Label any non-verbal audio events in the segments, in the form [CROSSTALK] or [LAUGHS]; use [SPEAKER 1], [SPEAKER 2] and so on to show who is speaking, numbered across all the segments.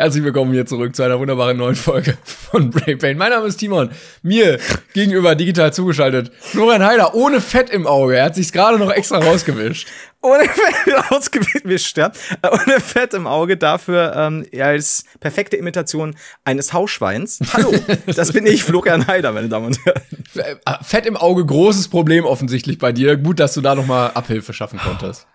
[SPEAKER 1] Herzlich willkommen hier zurück zu einer wunderbaren neuen Folge von Brain Pain. Mein Name ist Timon. Mir gegenüber digital zugeschaltet Florian Heider ohne Fett im Auge. Er hat sich's gerade noch extra rausgewischt. [LAUGHS]
[SPEAKER 2] Ohne Fett rausgewischt, ja. Ohne Fett im Auge, dafür ähm, als perfekte Imitation eines Hausschweins. Hallo, [LAUGHS] das bin ich, Florian Heider, meine Damen und Herren.
[SPEAKER 1] Äh, Fett im Auge, großes Problem offensichtlich bei dir. Gut, dass du da noch mal Abhilfe schaffen konntest.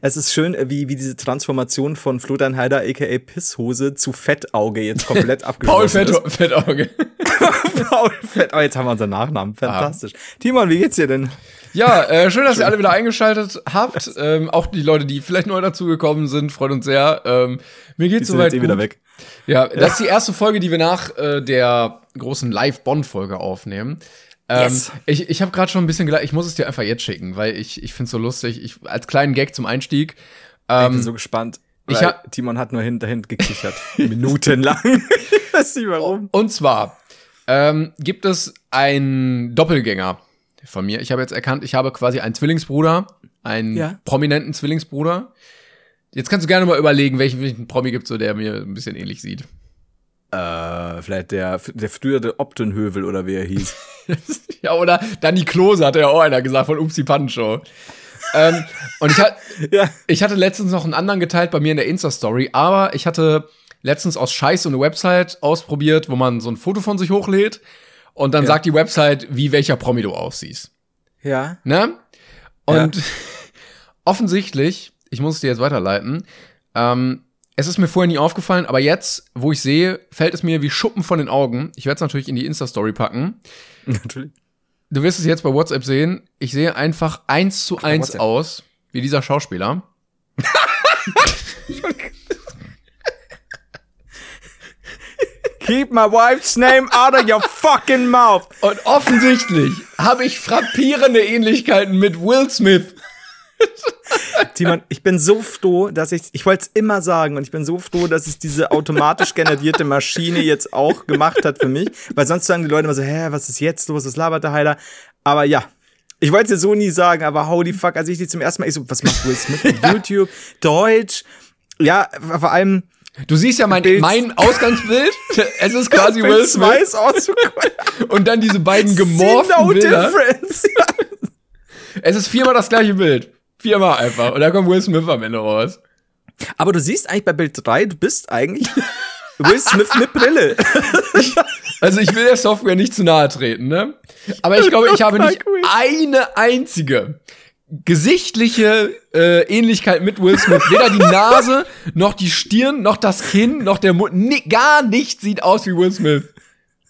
[SPEAKER 2] Es ist schön, wie, wie diese Transformation von Florian Heider aka Pisshose zu Fettauge jetzt komplett [LAUGHS] abgeschlossen
[SPEAKER 1] Paul Fett,
[SPEAKER 2] ist.
[SPEAKER 1] Fettauge. [LAUGHS]
[SPEAKER 2] Paul Fettauge, jetzt haben wir unseren Nachnamen. Fantastisch. Ah. Timon, wie geht's dir denn?
[SPEAKER 1] Ja, äh, schön, dass ihr alle wieder eingeschaltet habt. Ähm, auch die Leute, die vielleicht neu dazugekommen sind, freut uns sehr. Ähm, mir geht's soweit
[SPEAKER 2] gut. wieder weg.
[SPEAKER 1] Ja, das ist die erste Folge, die wir nach äh, der großen Live-Bond-Folge aufnehmen. Ähm, yes. Ich, ich habe gerade schon ein bisschen gedacht, ich muss es dir einfach jetzt schicken, weil ich, ich finde es so lustig. Ich, als kleinen Gag zum Einstieg.
[SPEAKER 2] Ähm, ich bin so gespannt. Ich hab, Timon hat nur hinterhin gekichert. [LAUGHS] Minutenlang. ich weiß nicht warum.
[SPEAKER 1] Und zwar ähm, gibt es einen Doppelgänger von mir. Ich habe jetzt erkannt, ich habe quasi einen Zwillingsbruder, einen ja. prominenten Zwillingsbruder. Jetzt kannst du gerne mal überlegen, welchen, welchen Promi gibt so, der mir ein bisschen ähnlich sieht.
[SPEAKER 2] Äh, vielleicht der, der frühere Optenhövel oder wie er hieß. [LAUGHS]
[SPEAKER 1] ja, oder Danny Klose hat ja auch einer gesagt von Upsi Pannenshow. ähm, und ich, hat, [LAUGHS] ja. ich hatte letztens noch einen anderen geteilt bei mir in der Insta-Story, aber ich hatte letztens aus Scheiß eine Website ausprobiert, wo man so ein Foto von sich hochlädt und dann ja. sagt die Website, wie welcher Promi du aussiehst.
[SPEAKER 2] Ja.
[SPEAKER 1] Ne? Und ja. [LAUGHS] offensichtlich, ich muss es dir jetzt weiterleiten, ähm, es ist mir vorher nie aufgefallen, aber jetzt, wo ich sehe, fällt es mir wie Schuppen von den Augen. Ich werde es natürlich in die Insta-Story packen. [LAUGHS]
[SPEAKER 2] Natürlich.
[SPEAKER 1] Du wirst es jetzt bei WhatsApp sehen. Ich sehe einfach eins zu eins aus, wie dieser Schauspieler.
[SPEAKER 2] Keep my wife's name out of your fucking mouth.
[SPEAKER 1] Und offensichtlich habe ich frappierende Ähnlichkeiten mit Will Smith.
[SPEAKER 2] Timon, ich bin so froh, dass ich, ich wollte es immer sagen und ich bin so froh, dass es diese automatisch generierte Maschine jetzt auch gemacht hat für mich, weil sonst sagen die Leute immer so, hä, was ist jetzt los, was labert der Heiler? Aber ja, ich wollte es dir so nie sagen, aber holy fuck, als ich die zum ersten Mal, ich so, was macht Will Smith mit [LAUGHS] YouTube, Deutsch, ja, vor allem,
[SPEAKER 1] Du siehst ja mein, mein Ausgangsbild. [LAUGHS] Es ist quasi Will Smith. Und dann diese beiden gemorften no Bilder. Difference. [LAUGHS] Es ist viermal das gleiche Bild. Viermal einfach. Und da kommt Will Smith am Ende raus.
[SPEAKER 2] Aber du siehst eigentlich bei Bild 3, du bist eigentlich [LAUGHS] Will Smith mit Brille.
[SPEAKER 1] also ich will der Software nicht zu nahe treten, ne? Aber ich glaube, ich habe nicht eine einzige gesichtliche äh, Ähnlichkeit mit Will Smith. Weder die Nase, noch die Stirn, noch das Kinn, noch der Mund. Nee, gar nichts sieht aus wie Will Smith.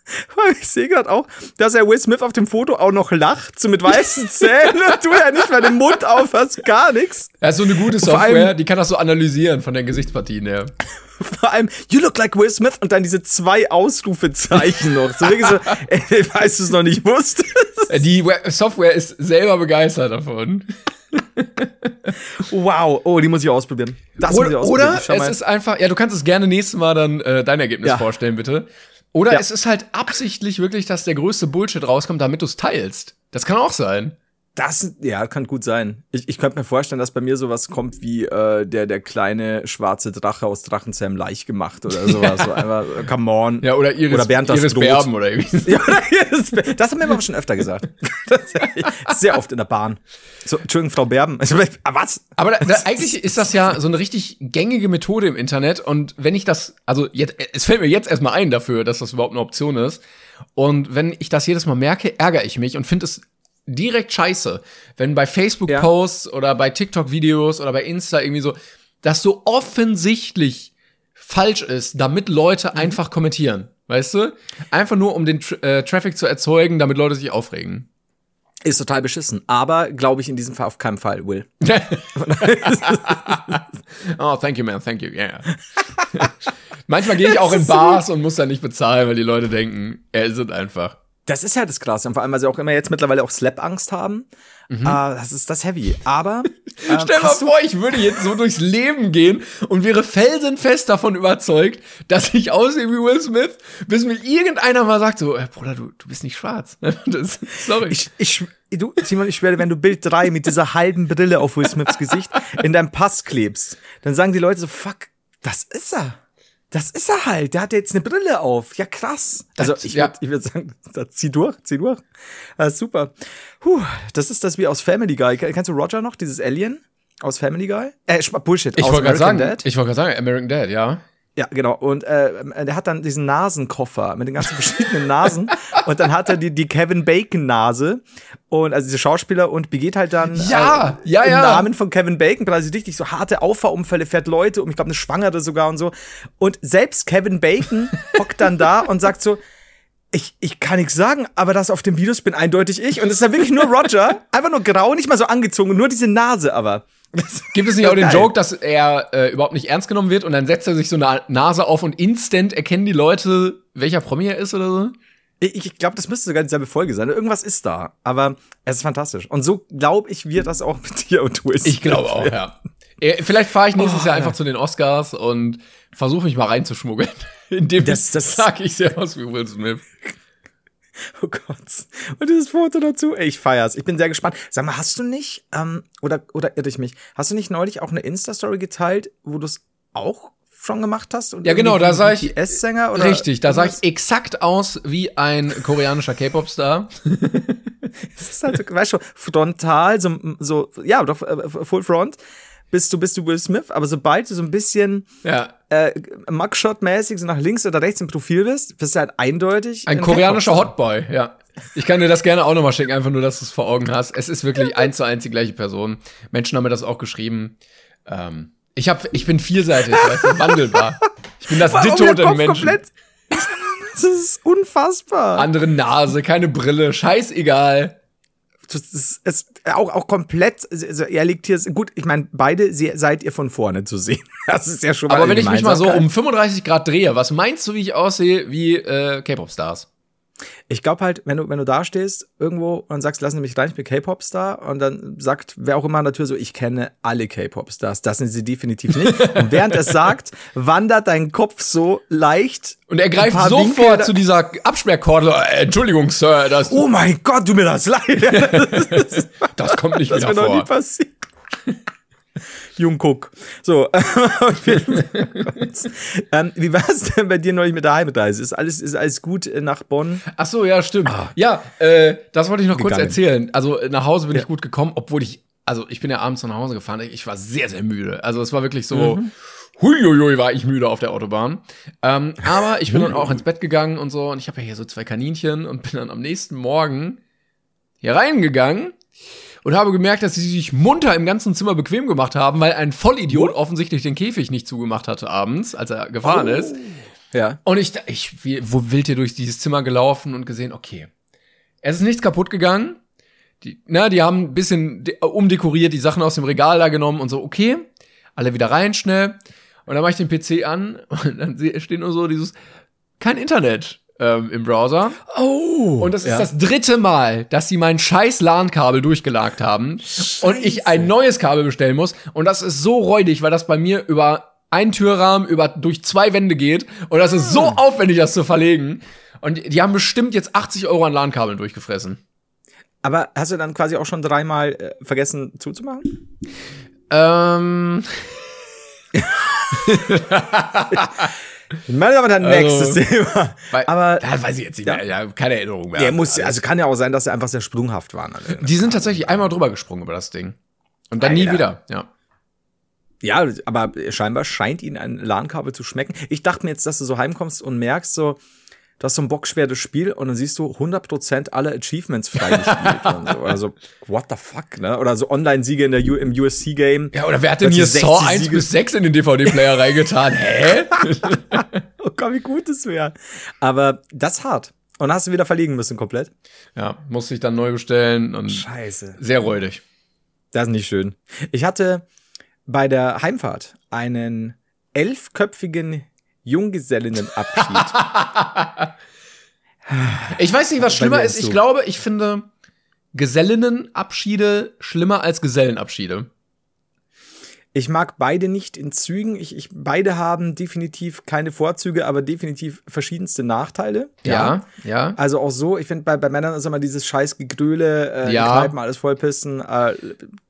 [SPEAKER 1] [LAUGHS]
[SPEAKER 2] Ich sehe gerade auch, dass er Will Smith auf dem Foto auch noch lacht, so mit weißen [LAUGHS] Zähnen [LAUGHS] und du ja nicht mal den Mund auf hast, gar nichts.
[SPEAKER 1] Er ist so eine gute Software, allem, die kann das so analysieren von den Gesichtspartien her.
[SPEAKER 2] Vor allem, you look like Will Smith und dann diese zwei Ausrufezeichen noch. So wirklich so, ey, weißt du es noch nicht wusstest.
[SPEAKER 1] Die Software ist selber begeistert davon.
[SPEAKER 2] wow, oh, die muss ich ausprobieren.
[SPEAKER 1] Das oder, muss ich ausprobieren. Oder es ist einfach, ja, du kannst es gerne nächstes Mal dann äh, dein Ergebnis ja. vorstellen, bitte. Oder ja. es ist halt absichtlich wirklich, dass der größte Bullshit rauskommt, damit du es teilst. Das kann auch sein.
[SPEAKER 2] Das, ja, kann gut sein. Ich, ich könnte mir vorstellen, dass bei mir sowas kommt wie äh, der, der kleine schwarze Drache aus Drachenzähm leicht gemacht oder [LAUGHS] sowas. Ja. So einfach, äh, come on.
[SPEAKER 1] Ja, oder Iris, oder Bernd das Iris Berben oder irgendwie. [LAUGHS] Ja,
[SPEAKER 2] Iris Das haben wir aber schon öfter gesagt. [LAUGHS] sehr oft in der Bahn. So, Entschuldigung, Frau Berben. Also,
[SPEAKER 1] ah, was? Aber da, da, eigentlich ist das ja so eine richtig gängige Methode im Internet. Und wenn ich das, also jetzt, es fällt mir jetzt erstmal ein dafür, dass das überhaupt eine Option ist. Und wenn ich das jedes Mal merke, ärgere ich mich und finde es direkt scheiße, wenn bei Facebook-Posts ja. oder bei TikTok-Videos oder bei Insta irgendwie so, das so offensichtlich falsch ist, damit Leute mhm. einfach kommentieren. Weißt du? Einfach nur, um den äh, Traffic zu erzeugen, damit Leute sich aufregen.
[SPEAKER 2] Ist total beschissen, aber glaube ich in diesem Fall auf keinen Fall, Will. [LAUGHS] [LAUGHS]
[SPEAKER 1] oh, thank you, man, thank you, yeah. [LAUGHS] Manchmal gehe ich auch in Bars und muss dann nicht bezahlen, weil die Leute denken, er ist einfach.
[SPEAKER 2] Das ist ja das Krasse. Und vor allem, weil sie auch immer jetzt mittlerweile auch Slap-Angst haben. Mhm. Uh, das ist das heavy. Aber. [LAUGHS]
[SPEAKER 1] Äh, Stell mal vor, ich würde jetzt so durchs Leben gehen und wäre felsenfest davon überzeugt, dass ich aussehe wie Will Smith, bis mir irgendeiner mal sagt: so, äh, Bruder, du, du bist nicht schwarz. [LAUGHS] das,
[SPEAKER 2] sorry. Ich, ich, du, Simon, ich schwöre, wenn du Bild 3 mit dieser halben Brille auf Will Smiths Gesicht in deinem Pass klebst, dann sagen die Leute so: fuck, das ist er. Das ist er halt. Der hat jetzt eine Brille auf. Ja, krass. Also ich
[SPEAKER 1] ja.
[SPEAKER 2] würde ich würd sagen, [LAUGHS] zieh durch, zieh durch. Ah, super. Puh, das ist das wie aus Family Guy. Kennst du Roger noch, dieses Alien aus Family Guy? Äh, Bullshit.
[SPEAKER 1] Ich wollte gerade sagen,
[SPEAKER 2] American Dad.
[SPEAKER 1] ich wollte gerade sagen, American Dad, ja.
[SPEAKER 2] Ja, genau. Und äh, der hat dann diesen Nasenkoffer mit den ganzen [LAUGHS] verschiedenen Nasen. und dann hat er die, die Kevin Bacon-Nase. Und also diese Schauspieler und begeht halt dann
[SPEAKER 1] Ja,
[SPEAKER 2] äh,
[SPEAKER 1] ja,
[SPEAKER 2] im
[SPEAKER 1] ja.
[SPEAKER 2] Namen von Kevin Bacon, also richtig so harte Auffahrunfälle, fährt Leute um, ich glaube, eine Schwangere sogar und so. Und selbst Kevin Bacon [LAUGHS] hockt dann da und sagt so, ich, ich kann nichts sagen, aber das auf dem Videos bin eindeutig ich. Und es ist dann wirklich nur Roger, einfach nur grau, nicht mal so angezogen, nur diese Nase aber. [LAUGHS]
[SPEAKER 1] Gibt es nicht auch den. Joke, dass er äh, überhaupt nicht ernst genommen wird und dann setzt er sich so eine Nase auf und instant erkennen die Leute, welcher Promi er ist oder so?
[SPEAKER 2] Ich, ich glaube, das müsste sogar dieselbe Folge sein. Irgendwas ist da. Aber es ist fantastisch. Und so glaube ich, wird das auch mit dir und Will
[SPEAKER 1] Ich glaube auch, ja. Äh, Vielleicht fahre ich nächstes
[SPEAKER 2] Oh,
[SPEAKER 1] Jahr einfach
[SPEAKER 2] ja.
[SPEAKER 1] zu den Oscars und versuche mich mal reinzuschmuggeln. [LAUGHS] Indem
[SPEAKER 2] Das- das-
[SPEAKER 1] sag ich sehr aus wie Will Smith. [LAUGHS]
[SPEAKER 2] Oh Gott. Und dieses Foto dazu. Ey, ich feier's. Ich bin sehr gespannt. Sag mal, hast du nicht, ähm, oder, oder irre ich mich, hast du nicht neulich auch eine Insta-Story geteilt, wo du es auch schon gemacht hast? Und
[SPEAKER 1] Ja, genau, da sah ich-
[SPEAKER 2] BTS-Sänger oder?
[SPEAKER 1] Richtig, da sah ich exakt aus wie ein koreanischer K-Pop-Star. [LAUGHS]
[SPEAKER 2] Das ist halt, so, weißt du, frontal, so, so, ja, doch, äh, Full Front, bist du, bist du Will Smith, aber sobald du so ein bisschen,
[SPEAKER 1] Ja.
[SPEAKER 2] äh, Mugshot-mäßig so nach links oder rechts im Profil bist, bist du halt eindeutig.
[SPEAKER 1] Ein koreanischer Hotboy, ja. Ich kann dir das gerne auch nochmal schicken, einfach nur, dass du es vor Augen hast. Es ist wirklich [LAUGHS] eins zu eins die gleiche Person. Menschen haben mir das auch geschrieben. Ähm, ich, hab, ich bin vielseitig, weißt du, wandelbar. Ich bin das
[SPEAKER 2] Warum
[SPEAKER 1] Ditto
[SPEAKER 2] der
[SPEAKER 1] unter den
[SPEAKER 2] Kopf
[SPEAKER 1] Menschen.
[SPEAKER 2] komplett- [LAUGHS] Das ist unfassbar.
[SPEAKER 1] Andere Nase, keine Brille, scheißegal.
[SPEAKER 2] Das ist, es, auch, auch komplett, also er liegt hier, gut, ich meine, beide se- seid ihr von vorne zu sehen. [LAUGHS] Das ist ja schon mal
[SPEAKER 1] Aber wenn ich mich mal so um 35 Grad drehe, was meinst du, wie ich aussehe wie äh, K-Pop-Stars?
[SPEAKER 2] Ich glaube halt, wenn du, wenn du da stehst irgendwo und sagst, lassen Sie mich rein, ich bin K-Pop-Star und dann sagt wer auch immer an der Tür so, ich kenne alle K-Pop-Stars. Das sind sie definitiv nicht. und während es sagt, [LAUGHS] wandert dein Kopf so leicht.
[SPEAKER 1] Und er greift sofort
[SPEAKER 2] Winkel
[SPEAKER 1] zu dieser Absperrkorde. Äh, Entschuldigung, Sir, das,
[SPEAKER 2] Oh mein Gott, du mir das leid. [LAUGHS]
[SPEAKER 1] das kommt nicht
[SPEAKER 2] Das
[SPEAKER 1] wieder
[SPEAKER 2] wird noch nie
[SPEAKER 1] vor.
[SPEAKER 2] Jungguck. So, [LAUGHS] ähm, wie war es denn bei dir neulich mit der Heimreise? Ist alles, ist alles gut äh, nach Bonn?
[SPEAKER 1] Ach so, ja, stimmt. Ja, äh, das wollte ich noch kurz
[SPEAKER 2] Gegangen.
[SPEAKER 1] erzählen. Also äh, nach Hause bin
[SPEAKER 2] Ja.
[SPEAKER 1] ich gut gekommen, obwohl ich, also ich bin ja abends nach Hause gefahren. Ich war sehr, sehr müde. Also es war wirklich so,
[SPEAKER 2] Mhm.
[SPEAKER 1] huiuiui, war ich müde auf der Autobahn. Ähm, aber ich bin dann auch ins Bett gegangen und so. Und ich habe ja hier so zwei Kaninchen und bin dann am nächsten Morgen hier reingegangen und habe gemerkt, dass sie sich munter im ganzen Zimmer bequem gemacht haben, weil ein Vollidiot offensichtlich den Käfig nicht zugemacht hatte abends, als er gefahren
[SPEAKER 2] Oh.
[SPEAKER 1] ist.
[SPEAKER 2] Ja.
[SPEAKER 1] Und ich, ich wo wild hier durch dieses Zimmer gelaufen und gesehen, okay, es ist nichts kaputt gegangen. Die, na, die haben ein bisschen de umdekoriert, die Sachen aus dem Regal da genommen und so, okay, alle wieder rein schnell. Und dann mache ich den PC an [LAUGHS] und dann steht nur so dieses, kein Internet ähm, im Browser.
[SPEAKER 2] Oh.
[SPEAKER 1] Und das ist
[SPEAKER 2] ja.
[SPEAKER 1] das dritte Mal, dass sie mein scheiß LAN-Kabel durchgelagt haben und ich ein neues Kabel bestellen muss. Und das ist so räudig, weil das bei mir über einen Türrahmen, über durch zwei Wände geht. Und das ist so aufwendig, das zu verlegen. Und die haben bestimmt jetzt 80 Euro an LAN-Kabeln durchgefressen.
[SPEAKER 2] Aber hast du dann quasi auch schon dreimal äh, vergessen zuzumachen?
[SPEAKER 1] Ähm, [LAUGHS] [LAUGHS]
[SPEAKER 2] Meine Damen und Herren,
[SPEAKER 1] Also,
[SPEAKER 2] nächstes Thema.
[SPEAKER 1] weil,
[SPEAKER 2] Aber
[SPEAKER 1] da weiß ich jetzt nicht mehr. Ja, keine Erinnerung mehr.
[SPEAKER 2] der muss, also kann ja auch sein, dass sie einfach sehr sprunghaft waren.
[SPEAKER 1] die sind tatsächlich einmal drüber gesprungen über das Ding. Und dann nie
[SPEAKER 2] Alter.
[SPEAKER 1] wieder, ja.
[SPEAKER 2] Ja, aber scheinbar scheint ihnen ein LAN-Kabel zu schmecken. Ich dachte mir jetzt, dass du so heimkommst und merkst so, du hast so ein bockschweres Spiel und dann siehst du 100% aller Achievements freigespielt. [LAUGHS] so. Oder so, what the fuck, ne? Oder so Online-Siege in der U im USC-Game.
[SPEAKER 1] Ja, oder wer hat denn hier
[SPEAKER 2] die 60
[SPEAKER 1] Saw 1
[SPEAKER 2] Siege-
[SPEAKER 1] bis 6 in den DVD-Player reingetan? Hä? [LAUGHS]
[SPEAKER 2] Oh Gott, wie gut das wäre. Aber das ist hart. Und hast du wieder verlegen müssen komplett.
[SPEAKER 1] Ja, musste ich dann neu bestellen und
[SPEAKER 2] Scheiße.
[SPEAKER 1] sehr räudig.
[SPEAKER 2] Das ist nicht schön. Ich hatte bei der Heimfahrt einen elfköpfigen Junggesellinnenabschied. [LAUGHS]
[SPEAKER 1] Ich weiß nicht, was schlimmer ist. Ich glaube, ich finde Gesellinnenabschiede schlimmer als Gesellenabschiede.
[SPEAKER 2] Ich mag beide nicht in Zügen. Ich, ich, beide haben definitiv keine Vorzüge, aber definitiv verschiedenste Nachteile.
[SPEAKER 1] Ja, ja.
[SPEAKER 2] Also auch so, ich finde, bei, bei Männern ist immer dieses scheiß Gegröle, äh,
[SPEAKER 1] Ja.
[SPEAKER 2] die Kneipen alles vollpissen, äh,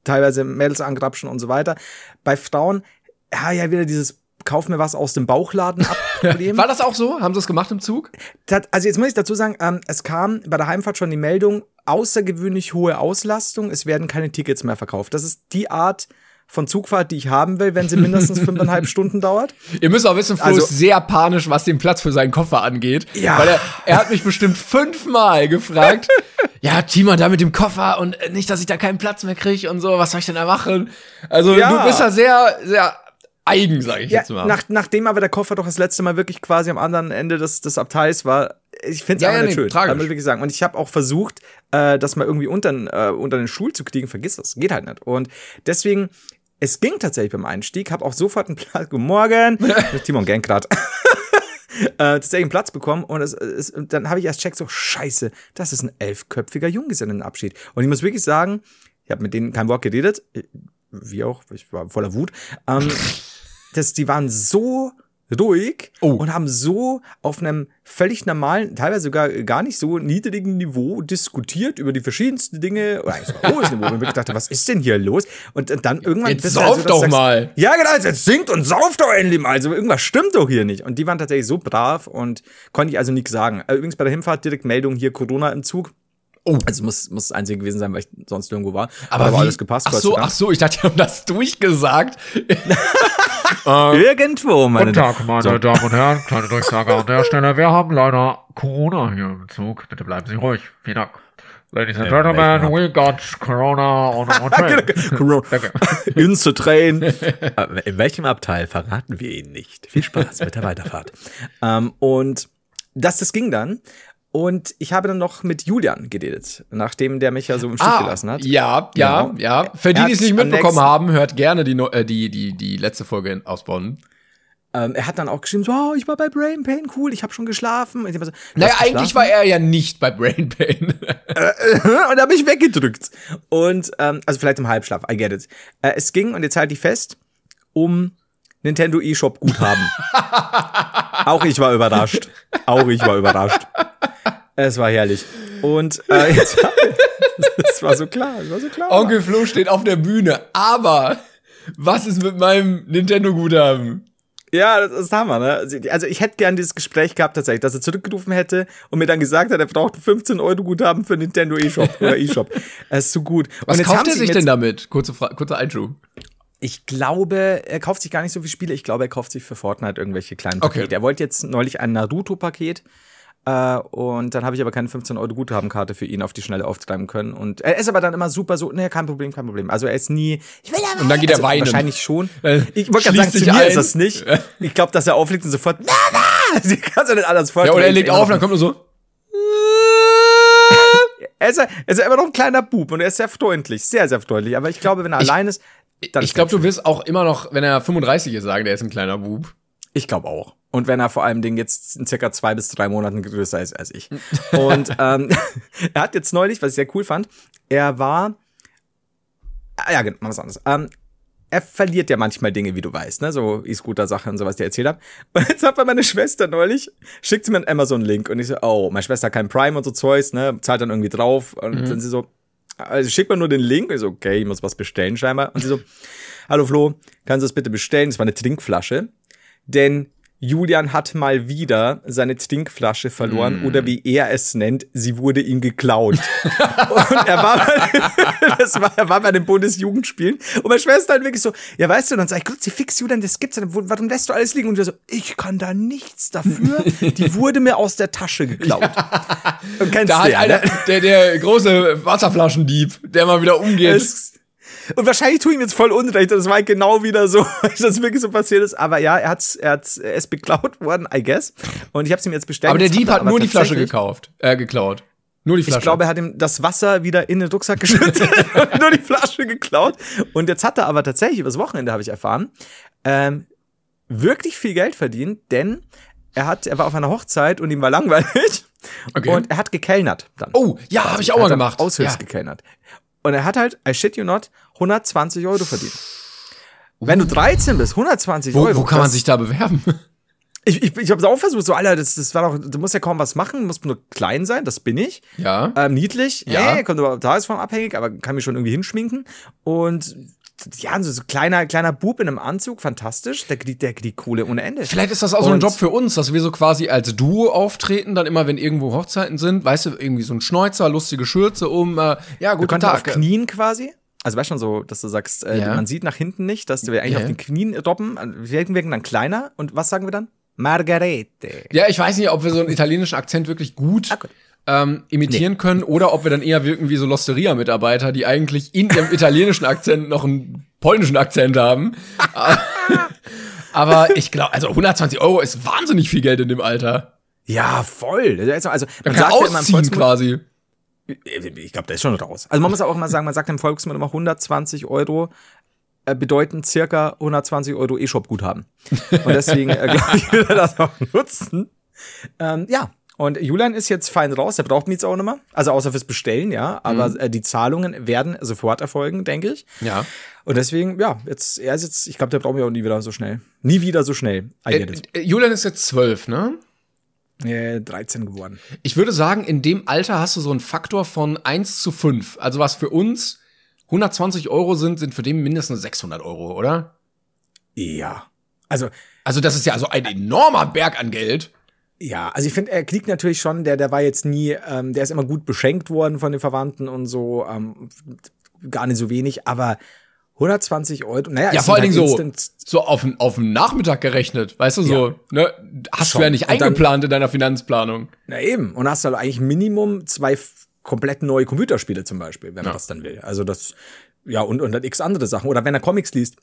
[SPEAKER 2] teilweise Mädels angrapschen und so weiter. Bei Frauen, ja, ja, wieder dieses kauf mir was aus dem Bauchladen ab. [LAUGHS]
[SPEAKER 1] War das auch so? Haben sie es gemacht im Zug?
[SPEAKER 2] Tat- Also jetzt muss ich dazu sagen, ähm, es kam bei der Heimfahrt schon die Meldung, außergewöhnlich hohe Auslastung, es werden keine Tickets mehr verkauft. Das ist die Art von Zugfahrt, die ich haben will, wenn sie mindestens fünfeinhalb [LAUGHS] Stunden dauert.
[SPEAKER 1] Ihr müsst auch wissen, Flo
[SPEAKER 2] Also-
[SPEAKER 1] ist sehr panisch, was den Platz für seinen Koffer angeht.
[SPEAKER 2] Ja.
[SPEAKER 1] Weil er, er hat mich bestimmt fünfmal gefragt, ja, Tima, da mit dem Koffer und äh, nicht, dass ich da keinen Platz mehr kriege und so, was soll ich denn da machen? Also
[SPEAKER 2] Ja.
[SPEAKER 1] du bist da sehr, sehr eigen, sag ich
[SPEAKER 2] Ja,
[SPEAKER 1] jetzt mal.
[SPEAKER 2] nach, nachdem aber der Koffer doch das letzte Mal wirklich quasi am anderen Ende des, des Abteils war, ich finde es
[SPEAKER 1] Ja,
[SPEAKER 2] aber
[SPEAKER 1] ja,
[SPEAKER 2] nicht
[SPEAKER 1] nee,
[SPEAKER 2] schön.
[SPEAKER 1] tragisch.
[SPEAKER 2] Das muss ich wirklich sagen. Und ich habe auch versucht, äh, das mal irgendwie unter, äh, unter den Stuhl zu kriegen. Vergiss es, geht halt nicht. Und deswegen, es ging tatsächlich beim Einstieg, habe auch sofort einen Platz, guten Morgen, Timon gang grad. äh, tatsächlich einen Platz bekommen und, es, es, und dann habe ich erst checkt so, scheiße, das ist ein elfköpfiger Junggesellenabschied. Und ich muss wirklich sagen, ich habe mit denen kein Wort geredet, wie auch, ich war voller Wut, ähm, [LAUGHS] das, die waren so ruhig
[SPEAKER 1] Oh.
[SPEAKER 2] und haben so auf einem völlig normalen, teilweise sogar gar nicht so niedrigen Niveau diskutiert über die verschiedensten Dinge, oder eigentlich so ein hohes Niveau, und ich dachte, was ist denn hier los? Und dann irgendwann
[SPEAKER 1] Jetzt sauf
[SPEAKER 2] dass
[SPEAKER 1] doch
[SPEAKER 2] sagst,
[SPEAKER 1] mal.
[SPEAKER 2] Ja, genau, jetzt singt und sauft doch endlich mal. Also irgendwas stimmt doch hier nicht. Und die waren tatsächlich so brav und konnte ich also nichts sagen. Äh, Übrigens bei der Hinfahrt direkt Meldung hier Corona im Zug.
[SPEAKER 1] Oh.
[SPEAKER 2] Also muss, muss das Einzige gewesen sein, weil ich sonst irgendwo war.
[SPEAKER 1] aber
[SPEAKER 2] war
[SPEAKER 1] wie,
[SPEAKER 2] alles gepasst.
[SPEAKER 1] Ach so, ach so, ich dachte, die haben das durchgesagt. [LAUGHS]
[SPEAKER 2] Irgendwo, meine
[SPEAKER 3] Guten Tag, meine Damen und Herren. Kleine Durchsage an der Stelle. Wir haben leider Corona hier im Zug. Bitte bleiben Sie ruhig. Vielen Dank. Ladies and Gentlemen, we got Corona on our [LAUGHS] train.
[SPEAKER 2] Corona. [LAUGHS]
[SPEAKER 3] Danke. [LAUGHS]
[SPEAKER 2] Ins zu Train.
[SPEAKER 4] In welchem Abteil verraten wir Ihnen nicht? Viel Spaß mit der Weiterfahrt.
[SPEAKER 2] ähm, und das, das ging dann. Und ich habe dann noch mit Julian geredet, nachdem der mich ja so im Stich gelassen hat.
[SPEAKER 1] Ah, Ja, ja,
[SPEAKER 2] Genau.
[SPEAKER 1] ja. Für die,
[SPEAKER 2] Er
[SPEAKER 1] die es
[SPEAKER 2] hat
[SPEAKER 1] nicht mitbekommen haben, hört gerne die, äh, die, die, die letzte Folge Ausbauen.
[SPEAKER 2] Ähm, er hat dann auch geschrieben, so, oh, ich war bei Brain Pain, cool, ich habe schon geschlafen. Ich so, "Du
[SPEAKER 1] Naja, eigentlich
[SPEAKER 2] geschlafen?"
[SPEAKER 1] war er ja nicht bei Brain Pain. [LAUGHS] [LAUGHS]
[SPEAKER 2] und habe ich weggedrückt. Und, ähm, also vielleicht im Halbschlaf, I get it. Äh, es ging, und jetzt halte ich fest, um Nintendo eShop Guthaben. [LAUGHS] Auch ich war überrascht. Auch ich war überrascht. Es war herrlich. Und äh, [LAUGHS] jetzt, das war so klar, das war so klar.
[SPEAKER 1] Onkel Flo steht auf der Bühne, aber was ist mit meinem Nintendo-Guthaben?
[SPEAKER 2] Ja, das ist Hammer, ne? Also ich hätte gern dieses Gespräch gehabt tatsächlich, dass er zurückgerufen hätte und mir dann gesagt hat, er braucht 15 Euro Guthaben für Nintendo eShop oder eShop. [LAUGHS] Das ist so gut.
[SPEAKER 1] Was kauft er sich denn damit? Kurze Fra kurzer Einschub.
[SPEAKER 2] Ich glaube, er kauft sich gar nicht so viele Spiele. Ich glaube, er kauft sich für Fortnite irgendwelche kleinen
[SPEAKER 1] Okay.
[SPEAKER 2] Pakete. Er wollte jetzt neulich ein Naruto-Paket. Äh, und dann habe ich aber keine 15 Euro Guthabenkarte für ihn auf die Schnelle auftreiben können. Und er ist aber dann immer super so, nee, kein Problem, kein Problem. Also er ist nie, ich will aber
[SPEAKER 1] Und dann geht er
[SPEAKER 2] also,
[SPEAKER 1] weinen.
[SPEAKER 2] Wahrscheinlich schon.
[SPEAKER 1] Äh,
[SPEAKER 2] Ich wollte gerade sagen, zu mir
[SPEAKER 1] ein.
[SPEAKER 2] ist das nicht. Ich glaube, dass er auflegt und sofort, na, na, [LAUGHS] sie kann ja nicht alles
[SPEAKER 1] Ja,
[SPEAKER 2] vorstellen.
[SPEAKER 1] oder er legt auf und dann kommt nur so. [LAUGHS]
[SPEAKER 2] er ist, ja- er ist ja immer noch ein kleiner Bub und er ist sehr freundlich, sehr, sehr freundlich. Aber ich glaube, wenn er allein ist, dann
[SPEAKER 1] Ich glaube, du wirst auch immer noch, wenn er 35 ist, sagen, der ist ein kleiner Bub.
[SPEAKER 2] Ich glaube auch. Und wenn er vor allem Ding jetzt in circa zwei bis drei Monaten größer ist als ich. Und [LAUGHS] ähm, [LAUGHS] er hat jetzt neulich, was ich sehr cool fand, er war. Ah, ja, genau, was anderes. Ähm, er verliert ja manchmal Dinge, wie du weißt, ne? So E-Scooter-Sachen und sowas, die er erzählt hat. Und [LAUGHS] jetzt hat meine Schwester neulich, schickt sie mir einen Amazon-Link und ich so, oh, meine Schwester hat kein Prime und so Zeugs, ne? Zahlt dann irgendwie drauf. Und dann sie so, also schickt mir nur den Link. Und ich so, okay, ich muss was bestellen scheinbar. Und sie so, hallo Flo, kannst du das bitte bestellen? Das war eine Trinkflasche. Denn Julian hat mal wieder seine Trinkflasche verloren oder wie er es nennt, sie wurde ihm geklaut. [LAUGHS] und er war, bei, [LAUGHS] das war, er war bei den Bundesjugendspielen und meine Schwester halt wirklich so, ja weißt du, und dann sag ich, Gott, sie fix Julian, das gibt's ja, warum lässt du alles liegen? Und wir so, ich kann da nichts dafür, die [LAUGHS] wurde mir aus der Tasche geklaut. Und kennst
[SPEAKER 1] Da hat
[SPEAKER 2] ja,
[SPEAKER 1] einer,
[SPEAKER 2] ne?
[SPEAKER 1] der, der große Wasserflaschendieb, der mal wieder umgeht.
[SPEAKER 2] Es, und wahrscheinlich tue ich ihm jetzt voll Unrecht. Das war genau wieder so, [LAUGHS] dass das wirklich so passiert ist. Aber ja, er, hat's, er, hat's, er ist beklaut worden, I guess. Und ich habe es ihm jetzt bestellt.
[SPEAKER 1] aber der Dieb hat
[SPEAKER 2] aber
[SPEAKER 1] nur die Flasche gekauft, äh, geklaut. Nur die Flasche.
[SPEAKER 2] Ich glaube, er hat ihm das Wasser wieder in den Rucksack geschüttet und [LAUGHS] [LAUGHS] nur die Flasche geklaut. Und jetzt hat er aber tatsächlich, übers Wochenende habe ich erfahren, ähm, wirklich viel Geld verdient, denn er hat, er war auf einer Hochzeit und ihm war langweilig.
[SPEAKER 1] Okay.
[SPEAKER 2] Und er hat gekellnert dann.
[SPEAKER 1] oh, ja, habe ich auch mal
[SPEAKER 2] hat
[SPEAKER 1] gemacht.
[SPEAKER 2] Aushilfs
[SPEAKER 1] Ja.
[SPEAKER 2] gekellnert. Und er hat halt, I shit you not, 120 Euro verdient. Wenn du 13 bist, 120
[SPEAKER 1] Wo,
[SPEAKER 2] Euro.
[SPEAKER 1] wo kann man sich da bewerben? [LAUGHS]
[SPEAKER 2] Ich, ich, ich habe es auch versucht, so, Alter, das, das war doch, du musst ja kaum was machen, musst nur klein sein, das bin ich.
[SPEAKER 1] Ja.
[SPEAKER 2] Ähm, niedlich,
[SPEAKER 1] Ja.
[SPEAKER 2] ja. Äh, kommt aber tagesform abhängig, aber kann mich schon irgendwie hinschminken. Und ja, so, so kleiner, kleiner Bub in einem Anzug, fantastisch. Der kriegt, der kriegt Kohle ohne Ende.
[SPEAKER 1] Vielleicht ist das auch so ein
[SPEAKER 2] Und-
[SPEAKER 1] Job für uns, dass wir so quasi als Duo auftreten, dann immer, wenn irgendwo Hochzeiten sind, weißt du, irgendwie so ein Schnäuzer, lustige Schürze um, äh, ja, guten
[SPEAKER 2] auf
[SPEAKER 1] Tag.
[SPEAKER 2] Knien quasi. Also weißt schon so, dass du sagst, äh,
[SPEAKER 1] Ja.
[SPEAKER 2] man sieht nach hinten nicht, dass wir eigentlich
[SPEAKER 1] Ja.
[SPEAKER 2] auf den Knien doppen. Wir wirken dann kleiner. Und was sagen wir dann? Margarete.
[SPEAKER 1] Ja, ich weiß nicht, ob wir so einen italienischen Akzent wirklich gut,
[SPEAKER 2] Ah, gut.
[SPEAKER 1] Ähm, imitieren können oder ob wir dann eher wirken wie so Losteria-Mitarbeiter, die eigentlich in ihrem italienischen Akzent noch einen polnischen Akzent haben. [LAUGHS] Aber ich glaube, also 120 Euro ist wahnsinnig viel Geld in dem Alter.
[SPEAKER 2] Ja, voll. Also, also
[SPEAKER 1] Man
[SPEAKER 2] man
[SPEAKER 1] kann
[SPEAKER 2] sagt ja immer
[SPEAKER 1] ausziehen quasi.
[SPEAKER 2] Ich glaube, der ist schon raus. Also man muss auch immer sagen, man sagt im Volksmund immer 120 Euro äh, bedeuten circa 120 Euro E-Shop-Guthaben. Und deswegen äh, glaube ich, will er das auch nutzen. Ähm, ja, und Julian ist jetzt fein raus, der braucht mich jetzt auch nicht mehr. Also außer fürs Bestellen, ja. Aber äh, die Zahlungen werden sofort erfolgen, denke ich.
[SPEAKER 1] Ja.
[SPEAKER 2] Und deswegen, ja, jetzt, er ist jetzt, ich glaube, der braucht mich auch nie wieder so schnell. Nie wieder so schnell.
[SPEAKER 1] Äh, äh, Julian ist jetzt zwölf, ne?
[SPEAKER 2] Äh, 13 geworden.
[SPEAKER 1] Ich würde sagen, in dem Alter hast du so einen Faktor von 1 zu 5. Also was für uns 120 Euro sind, sind für den mindestens 600 Euro, oder?
[SPEAKER 2] Ja. Also,
[SPEAKER 1] Also das ist ja so ein enormer Berg an Geld.
[SPEAKER 2] Ja, also ich finde, er kriegt natürlich schon, der, der war jetzt nie, ähm, der ist immer gut beschenkt worden von den Verwandten und so, ähm, gar nicht so wenig, aber 120 Euro, naja,
[SPEAKER 1] Ja, vor allen
[SPEAKER 2] sind
[SPEAKER 1] Dingen
[SPEAKER 2] halt
[SPEAKER 1] so, so auf, den- auf den Nachmittag gerechnet, weißt du, so, ne? Hast
[SPEAKER 2] Schon.
[SPEAKER 1] du ja nicht
[SPEAKER 2] Und dann-
[SPEAKER 1] eingeplant in deiner Finanzplanung.
[SPEAKER 2] Na eben, und hast halt eigentlich Minimum zwei komplett neue Computerspiele zum Beispiel, wenn man
[SPEAKER 1] Ja.
[SPEAKER 2] das dann will. Also das, ja, und, und dann x andere Sachen. Oder wenn er Comics liest.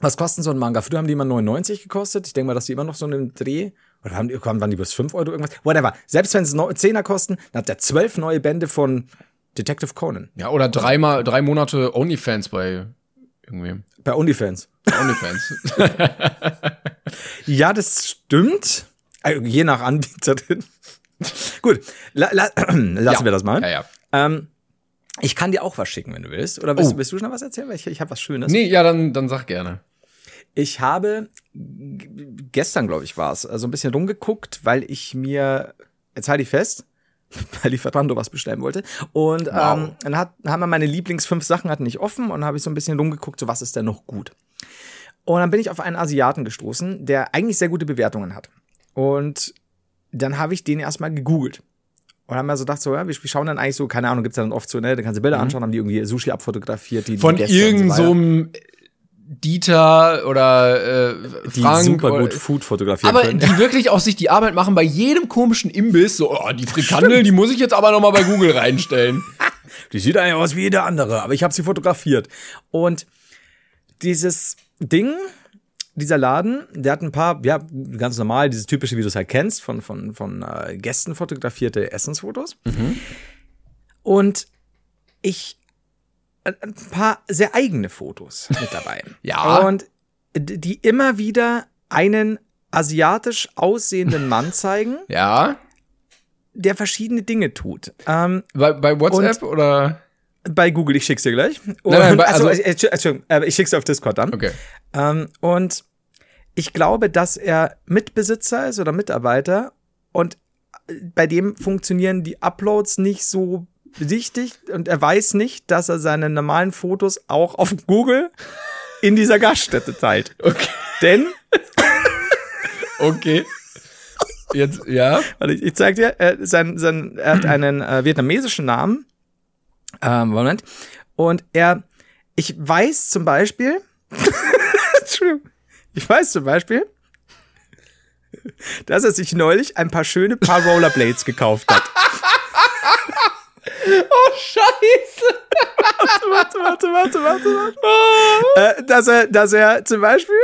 [SPEAKER 2] Was kosten so ein Manga? Früher haben die immer 99 gekostet. Ich denke mal, dass die immer noch so einen Dreh. Oder haben die, waren die bis 5 Euro irgendwas? Whatever. Selbst wenn es 10er kosten, dann hat er zwölf neue Bände von Detective Conan.
[SPEAKER 1] Ja, oder dreimal, drei Monate OnlyFans bei irgendwie.
[SPEAKER 2] Bei OnlyFans.
[SPEAKER 1] OnlyFans. [LAUGHS]
[SPEAKER 2] Ja, das stimmt. Also, je nach Anbieterin. [LAUGHS] Gut, la, la, [CLEARS THROAT] lassen
[SPEAKER 1] Ja.
[SPEAKER 2] wir das mal.
[SPEAKER 1] ja, ja.
[SPEAKER 2] Ähm, ich kann dir auch was schicken, wenn du willst. Oder willst,
[SPEAKER 1] Oh.
[SPEAKER 2] willst du schon was erzählen? Weil ich, ich habe was Schönes.
[SPEAKER 1] Nee, ja, dann, dann sag gerne.
[SPEAKER 2] Ich habe gestern, glaube ich, war es, so ein bisschen rumgeguckt, weil ich mir, jetzt halte ich fest, [LAUGHS] bei Lieferando was bestellen wollte. Und
[SPEAKER 1] Wow.
[SPEAKER 2] ähm, dann hat, haben wir meine Lieblings fünf Sachen hatten nicht offen und habe ich so ein bisschen rumgeguckt, so was ist denn noch gut. Und dann bin ich auf einen Asiaten gestoßen, der eigentlich sehr gute Bewertungen hat. Und dann habe ich den erstmal gegoogelt. Und haben mir so gedacht, so, ja, wir, wir schauen dann eigentlich so, keine Ahnung, gibt's ja dann oft so, ne, da kannst du Bilder anschauen, haben die irgendwie Sushi abfotografiert, die
[SPEAKER 1] Mhm. Von
[SPEAKER 2] Gäste und
[SPEAKER 1] irgend
[SPEAKER 2] so
[SPEAKER 1] Dieter oder äh,
[SPEAKER 2] die
[SPEAKER 1] Frank
[SPEAKER 2] super
[SPEAKER 1] oder,
[SPEAKER 2] gut Food fotografieren
[SPEAKER 1] aber
[SPEAKER 2] können.
[SPEAKER 1] die wirklich auch sich die Arbeit machen bei jedem komischen Imbiss, so, oh, die Frikandel, die muss ich jetzt aber noch mal bei Google reinstellen. [LAUGHS]
[SPEAKER 2] Die sieht eigentlich aus wie jeder andere, aber ich habe sie fotografiert. Und dieses Ding, dieser Laden, der hat ein paar, ja, ganz normal, dieses typische, wie du es halt kennst, von, von, von äh, Gästen fotografierte Essensfotos. Und ich, ein paar sehr eigene Fotos [LAUGHS] mit dabei.
[SPEAKER 1] Ja.
[SPEAKER 2] Und die immer wieder einen asiatisch aussehenden Mann [LAUGHS] zeigen,
[SPEAKER 1] Ja.
[SPEAKER 2] der verschiedene Dinge tut. Ähm,
[SPEAKER 1] Bei, bei WhatsApp oder?
[SPEAKER 2] bei Google, ich schick's dir gleich. Und,
[SPEAKER 1] Nein, nein, bei-
[SPEAKER 2] also,
[SPEAKER 1] also-
[SPEAKER 2] äh, Entschuldigung, Entschuldigung, äh, ich schick's dir auf Discord dann.
[SPEAKER 1] Okay.
[SPEAKER 2] Ähm, und ich glaube, dass er Mitbesitzer ist oder Mitarbeiter und äh, bei dem funktionieren die Uploads nicht so richtig und er weiß nicht, dass er seine normalen Fotos auch auf Google in dieser Gaststätte teilt.
[SPEAKER 1] Okay.
[SPEAKER 2] Denn, [LAUGHS]
[SPEAKER 1] Okay. Jetzt, ja.
[SPEAKER 2] warte, ich, ich zeig dir, äh, sein, sein, er hat einen äh, vietnamesischen Namen. Ähm, Moment. Und er, ich weiß zum Beispiel, [LAUGHS] Entschuldigung, ich weiß zum Beispiel, dass er sich neulich ein paar schöne Paar Rollerblades gekauft hat.
[SPEAKER 1] Oh, scheiße.
[SPEAKER 2] warte, warte, warte, warte, warte. Äh, dass er, dass er zum Beispiel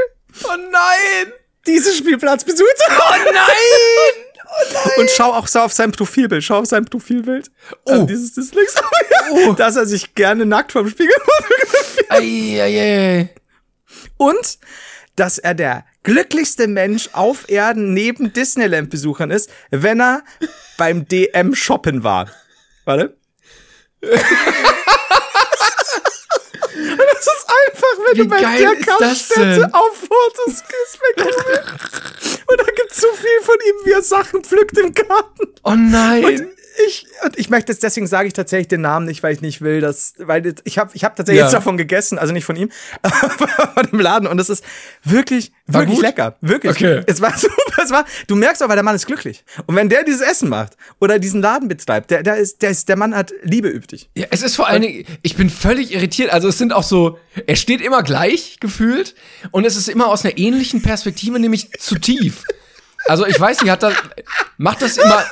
[SPEAKER 1] Oh nein.
[SPEAKER 2] diesen Spielplatz besucht.
[SPEAKER 1] Oh nein. [LAUGHS] Oh.
[SPEAKER 2] Und schau auch so auf sein Profilbild. Schau auf sein Profilbild.
[SPEAKER 1] Oh.
[SPEAKER 2] Äh, dieses, das links. [LAUGHS] Dass er sich gerne nackt vom Spiegel fotografiert.
[SPEAKER 1] Ei, ei, ei.
[SPEAKER 2] Und dass er der glücklichste Mensch auf Erden neben Disneyland-Besuchern ist, wenn er beim DM shoppen war. Warte. Und das ist einfach, wenn
[SPEAKER 1] Wie
[SPEAKER 2] du bei der
[SPEAKER 1] denn?
[SPEAKER 2] auf Fotos gehst. Google. Und da gibt's so viel von ihm, wie er Sachen pflückt im Garten.
[SPEAKER 1] Oh nein.
[SPEAKER 2] Und ich, und ich möchte jetzt, deswegen sage ich tatsächlich den Namen nicht, weil ich nicht will, dass, weil ich habe ich hab tatsächlich
[SPEAKER 1] Ja.
[SPEAKER 2] jetzt davon gegessen, also nicht von ihm, [LAUGHS] aber von dem Laden und es ist wirklich,
[SPEAKER 1] War
[SPEAKER 2] wirklich
[SPEAKER 1] gut?
[SPEAKER 2] lecker. Wirklich.
[SPEAKER 1] Okay.
[SPEAKER 2] Es war [LAUGHS] super, es war, du merkst aber, der Mann ist glücklich. Und wenn der dieses Essen macht oder diesen Laden betreibt, der, der ist, der ist, der Mann hat Liebe übt dich.
[SPEAKER 1] Ja, es ist vor allen Dingen, ich bin völlig irritiert. Also es sind auch so, er steht immer gleich gefühlt und es ist immer aus einer ähnlichen Perspektive, nämlich zu tief. Also ich weiß nicht, hat das, macht das immer,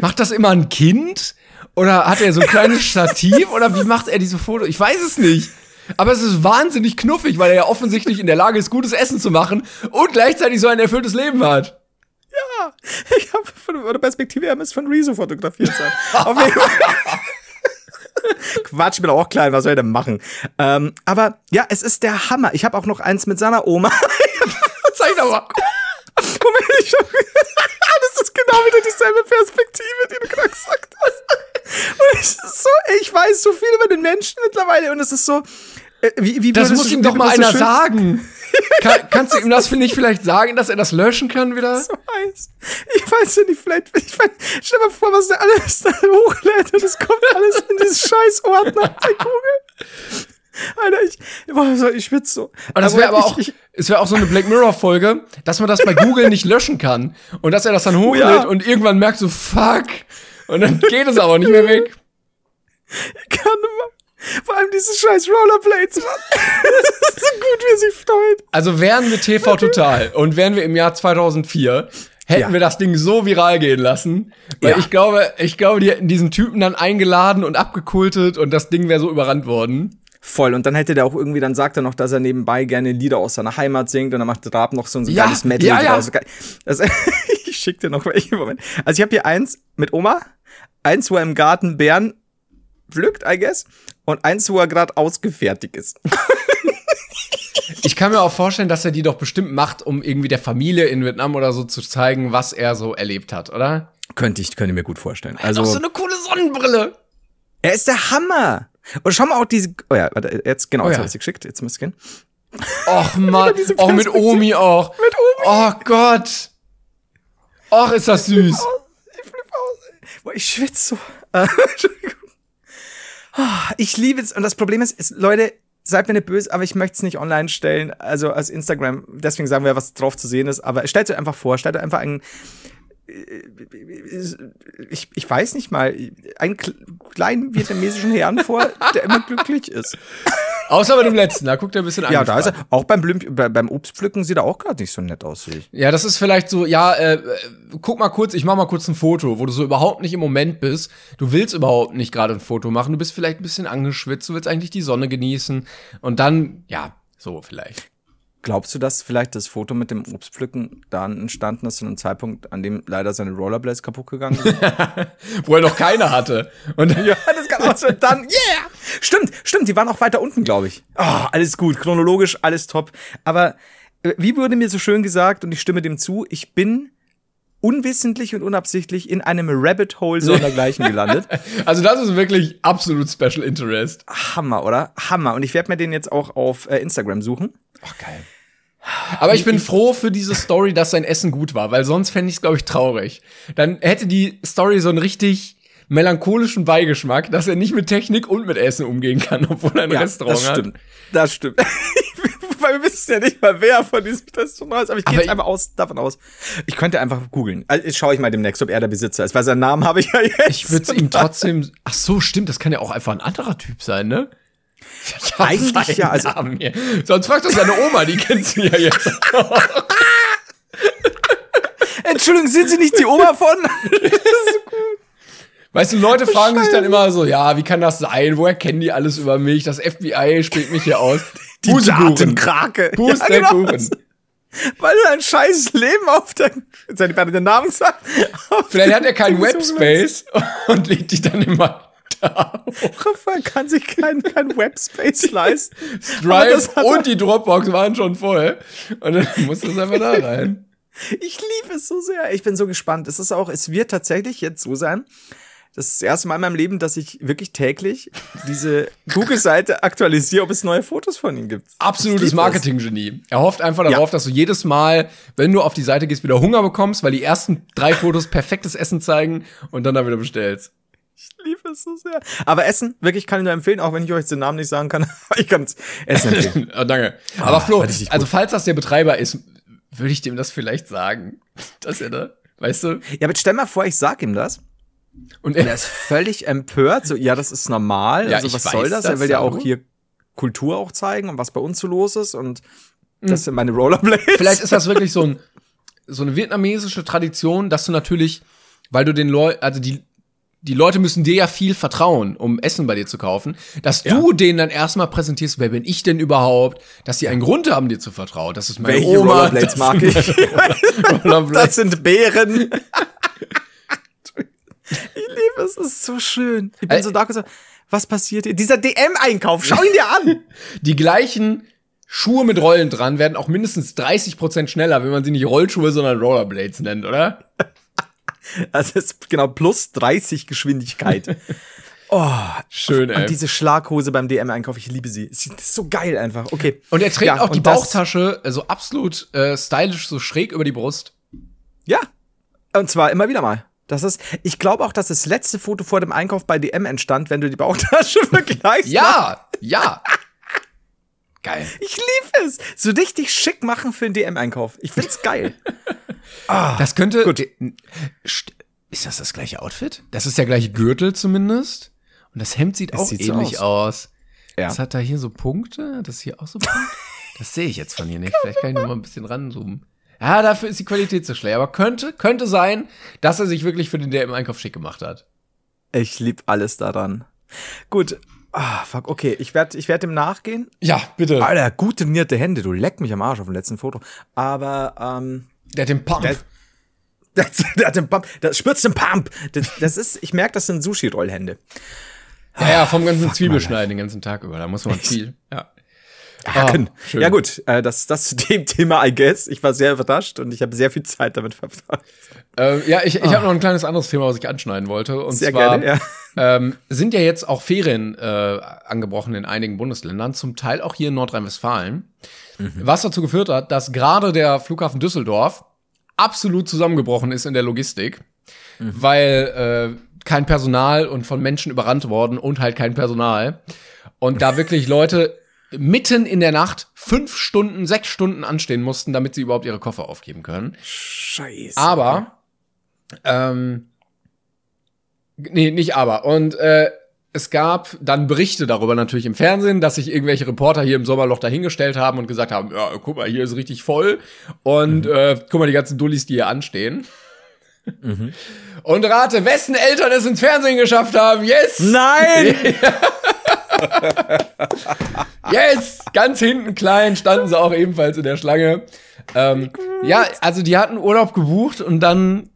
[SPEAKER 1] macht das immer ein Kind? Oder hat er so ein kleines Stativ? Oder wie macht er diese Fotos? Ich weiß es nicht. Aber es ist wahnsinnig knuffig, weil er ja offensichtlich in der Lage ist, gutes Essen zu machen und gleichzeitig so ein erfülltes Leben hat.
[SPEAKER 2] Ich habe von der Perspektive her müsste von Rezo fotografiert sein. Auf jeden Fall. Quatsch, ich bin auch klein, was soll ich denn machen? Ähm, aber ja, es ist der Hammer. Ich habe auch noch eins mit seiner Oma.
[SPEAKER 1] Zeig doch mal.
[SPEAKER 2] Ich hab, [LAUGHS] das ist genau wieder dieselbe Perspektive, die du gerade gesagt hast. Und es ist so, ich weiß so viel über den Menschen mittlerweile und es ist so, äh, wie, wie
[SPEAKER 1] Das muss ihm doch mal
[SPEAKER 2] so
[SPEAKER 1] einer
[SPEAKER 2] schön
[SPEAKER 1] sagen. [LAUGHS] Kann, kannst du ihm das, ich, vielleicht sagen, dass er das löschen kann wieder?
[SPEAKER 2] so weiß. Ich weiß ja nicht, vielleicht, ich mein, stell dir mal vor, was der alles da hochlädt und es kommt alles in dieses [LAUGHS] scheiß Ordner bei Google. Alter, ich, boah, ich schwitze so.
[SPEAKER 1] Und das wäre aber
[SPEAKER 2] ich-
[SPEAKER 1] auch,
[SPEAKER 2] ich,
[SPEAKER 1] es wäre auch so eine Black Mirror Folge, dass man das bei Google nicht löschen kann und dass er das dann [LAUGHS] hochlädt
[SPEAKER 2] ja.
[SPEAKER 1] und irgendwann merkt so fuck und dann geht es aber nicht mehr weg. [LAUGHS]
[SPEAKER 2] kann immer. Vor allem diese scheiß Rollerblades, Mann. [LAUGHS] das ist so gut, wie sich freut.
[SPEAKER 1] Also wären wir TV Total und wären wir im Jahr 2004, hätten
[SPEAKER 2] Ja.
[SPEAKER 1] wir das Ding so viral gehen lassen, weil
[SPEAKER 2] Ja.
[SPEAKER 1] ich glaube, ich glaube, die hätten diesen Typen dann eingeladen und abgekultet und das Ding wäre so überrannt worden.
[SPEAKER 2] Voll. Und dann hätte der auch irgendwie, dann sagt er noch, dass er nebenbei gerne Lieder aus seiner Heimat singt und dann macht Raab noch so ein so
[SPEAKER 1] Ja,
[SPEAKER 2] geiles Medley
[SPEAKER 1] ja, ja.
[SPEAKER 2] draus. Das, ich schick dir noch welche Moment. Also ich habe hier eins mit Oma, eins, wo er im Garten Bären pflückt, I guess, und eins, wo er gerade ausgefertigt ist.
[SPEAKER 1] Ich kann mir auch vorstellen, dass er die doch bestimmt macht, um irgendwie der Familie in Vietnam oder so zu zeigen, was er so erlebt hat, oder?
[SPEAKER 2] könnte ich, könnte mir gut vorstellen.
[SPEAKER 1] Also
[SPEAKER 2] Also,
[SPEAKER 1] so eine coole Sonnenbrille.
[SPEAKER 2] er ist der Hammer. Und schau mal auch diese, oh ja, warte, jetzt, genau,
[SPEAKER 1] Oh
[SPEAKER 2] jetzt
[SPEAKER 1] ja.
[SPEAKER 2] hab ich sie geschickt, jetzt müsst ihr gehen.
[SPEAKER 1] Och [LAUGHS] man,
[SPEAKER 2] diese
[SPEAKER 1] auch mit. Omi auch.
[SPEAKER 2] Mit Omi.
[SPEAKER 1] Oh Gott. Och, ist das süß.
[SPEAKER 2] Ich flippe aus. ey. Boah, ich schwitze so. [LAUGHS] Entschuldigung. Ah, Ich liebe es. Und das Problem ist, ist, Leute, seid mir nicht böse, aber ich möchte es nicht online stellen. Also als Instagram. Deswegen sagen wir, was drauf zu sehen ist. Aber stellt euch einfach vor, stellt euch einfach einen. Ich, ich weiß nicht mal, einen kle- kleinen vietnamesischen Herrn vor, der immer glücklich ist.
[SPEAKER 1] Außer bei dem letzten, da guckt er ein bisschen
[SPEAKER 2] Ja, da ist er. Auch beim, Blüm, bei, beim Obstpflücken sieht er auch gerade nicht so nett aus, sehe ich.
[SPEAKER 1] Ja, das ist vielleicht so, ja, äh, äh, guck mal kurz, ich mach mal kurz ein Foto, wo du so überhaupt nicht im Moment bist. Du willst überhaupt nicht gerade ein Foto machen, du bist vielleicht ein bisschen angeschwitzt, du willst eigentlich die Sonne genießen und dann, ja, so vielleicht.
[SPEAKER 2] Glaubst du, dass vielleicht das Foto mit dem Obstpflücken dann entstanden ist zu einem Zeitpunkt, an dem leider seine Rollerblades kaputt gegangen sind? [LAUGHS]
[SPEAKER 1] Wo er noch keine hatte. Und [LAUGHS]
[SPEAKER 2] ja, das kann auch sein. Dann, yeah! Stimmt, stimmt, die waren auch weiter unten, glaube ich. Ah, alles gut, chronologisch, alles top. Aber äh, wie wurde mir so schön gesagt, und ich stimme dem zu, ich bin unwissentlich und unabsichtlich in einem Rabbit Hole sondergleichen [LAUGHS] gelandet.
[SPEAKER 1] also das ist wirklich absolut Special Interest.
[SPEAKER 2] Hammer, oder? Hammer. Und ich werde mir den jetzt auch auf äh, Instagram suchen.
[SPEAKER 1] Ach, geil. Aber ich bin froh für diese Story, dass sein Essen gut war, weil sonst fände ich es, glaube ich, traurig. Dann hätte die Story so einen richtig melancholischen Beigeschmack, dass er nicht mit Technik und mit Essen umgehen kann, obwohl er ein Restaurant
[SPEAKER 2] das
[SPEAKER 1] hat.
[SPEAKER 2] stimmt. Das stimmt. [LAUGHS] Weil wir wissen ja nicht mal, wer von diesem Restaurant ist. Aber ich gehe jetzt
[SPEAKER 1] ich-
[SPEAKER 2] einfach aus, davon aus. Ich könnte einfach googeln. Also schaue ich mal demnächst, ob er der Besitzer ist, weil seinen Namen habe ich ja jetzt.
[SPEAKER 1] Ich würde es ihm [LAUGHS] trotzdem. Ach so, stimmt, das kann ja auch einfach ein anderer Typ sein, ne? Ich hab
[SPEAKER 2] Eigentlich ja, also-.
[SPEAKER 1] Sonst fragt doch seine Oma, die kennt sie ja jetzt.
[SPEAKER 2] Entschuldigung, sind Sie nicht die Oma von?
[SPEAKER 1] Weißt du, Leute fragen sich dann immer so, ja, wie kann das sein? Woher kennen die alles über mich? Das FBI spielt mich hier aus. [LAUGHS]
[SPEAKER 2] Die Datenkrake. Ja, genau. Weil du ein scheiß Leben auf dein, jetzt hätte ich den Namen gesagt.
[SPEAKER 1] Vielleicht hat er keinen Webspace [LAUGHS] und legt die dann immer da.
[SPEAKER 2] Raphael kann sich keinen kein Webspace leisten.
[SPEAKER 1] Drive und die Dropbox waren schon voll. Und dann muss das einfach da rein.
[SPEAKER 2] Ich liebe es so sehr. Ich bin so gespannt. Es ist auch, es wird tatsächlich jetzt so sein, Das ist das erste Mal in meinem Leben, dass ich wirklich täglich diese [LAUGHS] Google-Seite aktualisiere, ob es neue Fotos von ihm gibt.
[SPEAKER 1] Absolutes Marketing-Genie. Er hofft einfach darauf,
[SPEAKER 2] Ja.
[SPEAKER 1] dass du jedes Mal, wenn du auf die Seite gehst, wieder Hunger bekommst, weil die ersten drei Fotos perfektes Essen zeigen und dann da wieder bestellst.
[SPEAKER 2] Ich liebe es so sehr. Aber Essen, wirklich kann ich nur empfehlen, auch wenn ich euch den Namen nicht sagen kann. [LAUGHS] Ich kann es Essen empfehlen.
[SPEAKER 1] Ah, [LAUGHS] danke. Aber Flo,
[SPEAKER 2] war richtig
[SPEAKER 1] also falls das der Betreiber ist, würde ich dem das vielleicht sagen, [LAUGHS] dass er da, weißt du?
[SPEAKER 2] ja, aber stell mal vor, ich sag ihm das.
[SPEAKER 1] Und
[SPEAKER 2] Und er
[SPEAKER 1] er,
[SPEAKER 2] ist völlig empört. So, ja, das ist normal.
[SPEAKER 1] Ja,
[SPEAKER 2] also,
[SPEAKER 1] ich
[SPEAKER 2] was soll das?
[SPEAKER 1] das,
[SPEAKER 2] Er will ja auch hier Kultur auch zeigen und was bei uns so los ist. Und das sind meine Rollerblades.
[SPEAKER 1] vielleicht ist das wirklich so ein so eine vietnamesische Tradition, dass du natürlich, weil du den Leuten, also die die Leute müssen dir ja viel vertrauen, um Essen bei dir zu kaufen, dass du denen dann erstmal präsentierst, wer bin ich denn überhaupt, dass sie einen Grund haben, dir zu vertrauen. Das ist meine
[SPEAKER 2] Welche
[SPEAKER 1] Oma,
[SPEAKER 2] Rollerblades
[SPEAKER 1] das
[SPEAKER 2] mag
[SPEAKER 1] sind
[SPEAKER 2] ich? [LAUGHS]
[SPEAKER 1] Rollerblades.
[SPEAKER 2] Das sind Bären. [LAUGHS] ich liebe es, es ist so schön. Ich bin
[SPEAKER 1] Äh,
[SPEAKER 2] so da gesagt, was passiert hier? Dieser DM-Einkauf, schau ihn dir an. [LAUGHS]
[SPEAKER 1] Die gleichen Schuhe mit Rollen dran werden auch mindestens 30% schneller, wenn man sie nicht Rollschuhe, sondern Rollerblades nennt, oder? [LAUGHS]
[SPEAKER 2] Also es ist genau plus 30 Geschwindigkeit. [LAUGHS] Oh,
[SPEAKER 1] Schön, ey.
[SPEAKER 2] und diese Schlaghose beim DM-Einkauf, ich liebe sie. Es ist so geil einfach. Okay.
[SPEAKER 1] Und er trägt
[SPEAKER 2] Ja,
[SPEAKER 1] auch die
[SPEAKER 2] das-
[SPEAKER 1] Bauchtasche äh, so absolut äh, stylisch, so schräg über die Brust.
[SPEAKER 2] Ja. Und zwar immer wieder mal. Das ist, ich glaube auch, dass das letzte Foto vor dem Einkauf bei DM entstand, wenn du die Bauchtasche [LAUGHS] vergleichst.
[SPEAKER 1] Ja, ja. Geil.
[SPEAKER 2] Ich liebe es. So richtig schick machen für einen DM-Einkauf. Ich find's geil. [LAUGHS]
[SPEAKER 1] Das könnte.
[SPEAKER 2] Gut.
[SPEAKER 1] St- Ist das das gleiche Outfit? Das ist der gleiche Gürtel zumindest. Und das Hemd sieht auch
[SPEAKER 2] sieht so
[SPEAKER 1] ähnlich aus.
[SPEAKER 2] Ja.
[SPEAKER 1] Das hat da hier so Punkte. Das hier auch so Punkte. Das sehe ich jetzt von hier nicht. Vielleicht kann ich noch mal ein bisschen ranzoomen. Ja, dafür ist die Qualität zu schlecht. Aber könnte, könnte sein, dass er sich wirklich für den DM-Einkauf schick gemacht hat.
[SPEAKER 2] Ich lieb alles daran. Gut. Ah, fuck, okay. Ich werde ich werd dem nachgehen.
[SPEAKER 1] Ja, bitte.
[SPEAKER 2] Alter, gut trainierte Hände. Du leck mich am Arsch auf dem letzten Foto. Aber, ähm,
[SPEAKER 1] Der hat den Pump.
[SPEAKER 2] der, der, der hat den Pump. Das spürst den Pump. Das, das ist, ich merke, das sind Sushi-Rollhände.
[SPEAKER 1] ja, ja, vom ganzen Zwiebelschneiden den ganzen Tag über. Da muss man viel. Ja.
[SPEAKER 2] Haken.
[SPEAKER 1] schön.
[SPEAKER 2] ja gut, äh, das, das zu dem [LAUGHS] Thema, I guess. Ich war sehr überrascht und ich habe sehr viel Zeit damit verbracht.
[SPEAKER 1] Äh, ja, ich, ich habe noch ein kleines anderes Thema, was ich anschneiden wollte. Und
[SPEAKER 2] Sehr
[SPEAKER 1] zwar
[SPEAKER 2] gerne,
[SPEAKER 1] ähm, sind ja jetzt auch Ferien äh, angebrochen in einigen Bundesländern, zum Teil auch hier in Nordrhein-Westfalen. Was dazu geführt hat, dass gerade der Flughafen Düsseldorf absolut zusammengebrochen ist in der Logistik, weil äh, kein Personal und von Menschen überrannt worden und halt kein Personal. Und da [LAUGHS] wirklich Leute mitten in der Nacht fünf Stunden, sechs Stunden anstehen mussten, damit sie überhaupt ihre Koffer aufgeben können.
[SPEAKER 2] Scheiße.
[SPEAKER 1] Aber, ähm, nee, nicht aber. Und äh, es gab dann Berichte darüber natürlich im Fernsehen, dass sich irgendwelche Reporter hier im Sommerloch dahingestellt haben und gesagt haben, ja, guck mal, hier ist richtig voll. Und äh, guck mal, die ganzen Dullis, die hier anstehen. Und rate, wessen Eltern es ins Fernsehen geschafft haben. Yes!
[SPEAKER 2] Nein! [LAUGHS] [LAUGHS] [LAUGHS]
[SPEAKER 1] Yes! Ganz hinten klein standen sie auch ebenfalls in der Schlange. Ähm, ja, also die hatten Urlaub gebucht und dann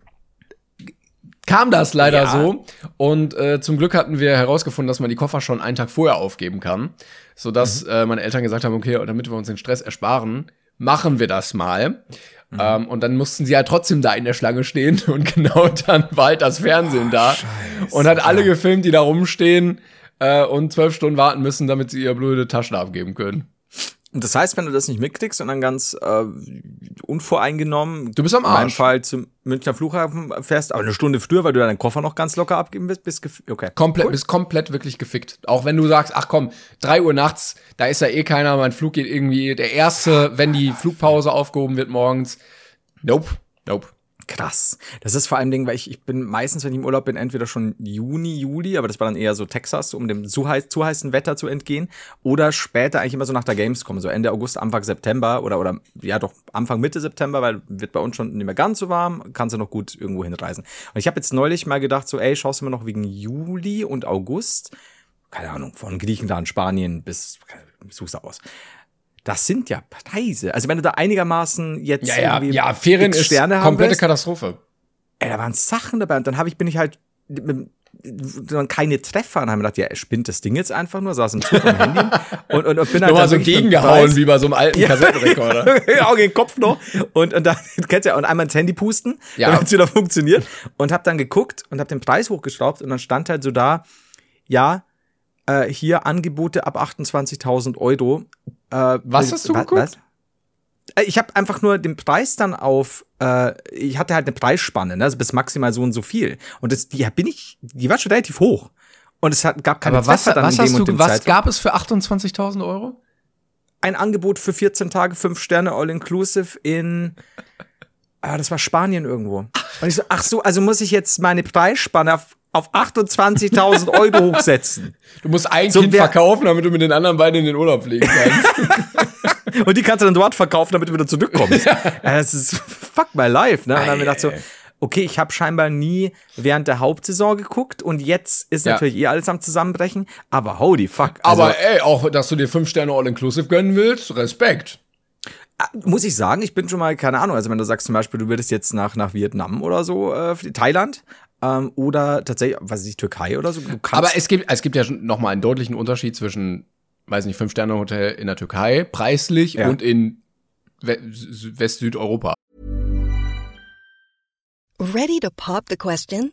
[SPEAKER 1] kam das leider
[SPEAKER 2] Ja.
[SPEAKER 1] so. Und äh, zum Glück hatten wir herausgefunden, dass man die Koffer schon einen Tag vorher aufgeben kann. Sodass äh, meine Eltern gesagt haben, okay, damit wir uns den Stress ersparen, machen wir das mal. Ähm, und dann mussten sie halt trotzdem da in der Schlange stehen [LAUGHS] und genau dann war halt das Fernsehen da und hat alle gefilmt, die da rumstehen äh, und zwölf Stunden warten müssen, damit sie ihr blöde Taschen abgeben können.
[SPEAKER 2] Und das heißt, wenn du das nicht mitkriegst und dann ganz äh, unvoreingenommen,
[SPEAKER 1] Du bist am
[SPEAKER 2] in meinem
[SPEAKER 1] Arsch.
[SPEAKER 2] Fall zum Münchner Flughafen fährst, aber eine Stunde früher, weil du deinen Koffer noch ganz locker abgeben willst, bist gef- okay.
[SPEAKER 1] Komplett, bist komplett wirklich gefickt. Auch wenn du sagst, ach komm, drei Uhr nachts, da ist ja eh keiner, mein Flug geht irgendwie der erste, wenn die Flugpause aufgehoben wird morgens. Nope, nope.
[SPEAKER 2] Krass. Das ist vor allem Ding, weil ich, ich bin meistens, wenn ich im Urlaub bin, entweder schon Juni, Juli, aber das war dann eher so Texas, um dem zu, heiß, zu heißen Wetter zu entgehen, oder später eigentlich immer so nach der Gamescom, so Ende August, Anfang September oder, oder ja doch Anfang, Mitte September, weil wird bei uns schon nicht mehr ganz so warm, kannst du noch gut irgendwo hinreisen. Und ich habe jetzt neulich mal gedacht, so ey, schaust du mal noch wegen Juli und August, keine Ahnung, von Griechenland, Spanien bis, such's aus. Das sind ja Preise. Also wenn du da einigermaßen jetzt
[SPEAKER 1] Ja, ja,
[SPEAKER 2] irgendwie
[SPEAKER 1] ja, Ferien ist
[SPEAKER 2] Sterne haben
[SPEAKER 1] komplette
[SPEAKER 2] willst,
[SPEAKER 1] Katastrophe.
[SPEAKER 2] Ey, da waren Sachen dabei und dann habe ich bin ich halt dann keine Treffer. Und haben gedacht, ja, er spinnt das Ding jetzt einfach nur, saß im Zug am Handy [LAUGHS] und, und, und bin halt
[SPEAKER 1] Nochmal
[SPEAKER 2] dann
[SPEAKER 1] so gegengehauen, wie bei so einem alten Kassettenrekorder. [LAUGHS]
[SPEAKER 2] ja, okay, Kopf noch. Und, und dann, du [LAUGHS] kennst ja, und einmal ins Handy pusten,
[SPEAKER 1] Ja.
[SPEAKER 2] damit es wieder funktioniert. Und hab dann geguckt und hab den Preis hochgeschraubt und dann stand halt so da, ja, äh, hier Angebote ab 28.000 Euro. Äh,
[SPEAKER 1] Was hast du geguckt?
[SPEAKER 2] Äh, Ich habe einfach nur den Preis dann auf, äh, ich hatte halt eine Preisspanne, ne? also bis maximal so und so viel. Und das, die bin ich, die war schon relativ hoch. Und es hat, gab keine
[SPEAKER 1] Aber was,
[SPEAKER 2] dann
[SPEAKER 1] was
[SPEAKER 2] in dem
[SPEAKER 1] hast
[SPEAKER 2] und
[SPEAKER 1] du,
[SPEAKER 2] dem
[SPEAKER 1] was
[SPEAKER 2] Zeitraum.
[SPEAKER 1] gab es für 28.000 Euro?
[SPEAKER 2] Ein Angebot für 14 Tage, 5 Sterne All-Inclusive in, ah, das war Spanien irgendwo. Und ich so, ach so, also muss ich jetzt meine Preisspanne auf, auf 28.000 Euro [LAUGHS] hochsetzen.
[SPEAKER 1] Du musst ein
[SPEAKER 2] So,
[SPEAKER 1] Kind verkaufen, damit du mit den anderen beiden in den Urlaub fliegen kannst. [LAUGHS]
[SPEAKER 2] Und die kannst du dann dort verkaufen, damit du wieder zurückkommst. [LAUGHS] ja. Das ist fuck my life, ne? Und dann haben wir gedacht so, okay, ich habe scheinbar nie während der Hauptsaison geguckt und jetzt ist
[SPEAKER 1] Ja.
[SPEAKER 2] natürlich eh alles am Zusammenbrechen, aber holy fuck.
[SPEAKER 1] Aber
[SPEAKER 2] Also,
[SPEAKER 1] ey, auch, dass du dir fünf Sterne All-Inclusive gönnen willst, Respekt.
[SPEAKER 2] muss ich sagen, ich bin schon mal, keine Ahnung, also wenn du sagst zum Beispiel, du würdest jetzt nach, nach Vietnam oder so, äh, Thailand, ähm, oder tatsächlich, was weiß ich, Türkei oder so.
[SPEAKER 1] Aber es gibt, es gibt ja schon noch mal einen deutlichen Unterschied zwischen, weiß nicht, Fünf-Sterne-Hotel in der Türkei, preislich,
[SPEAKER 2] Ja.
[SPEAKER 1] und in We Sü- West-Südeuropa.
[SPEAKER 5] Ready to pop the question?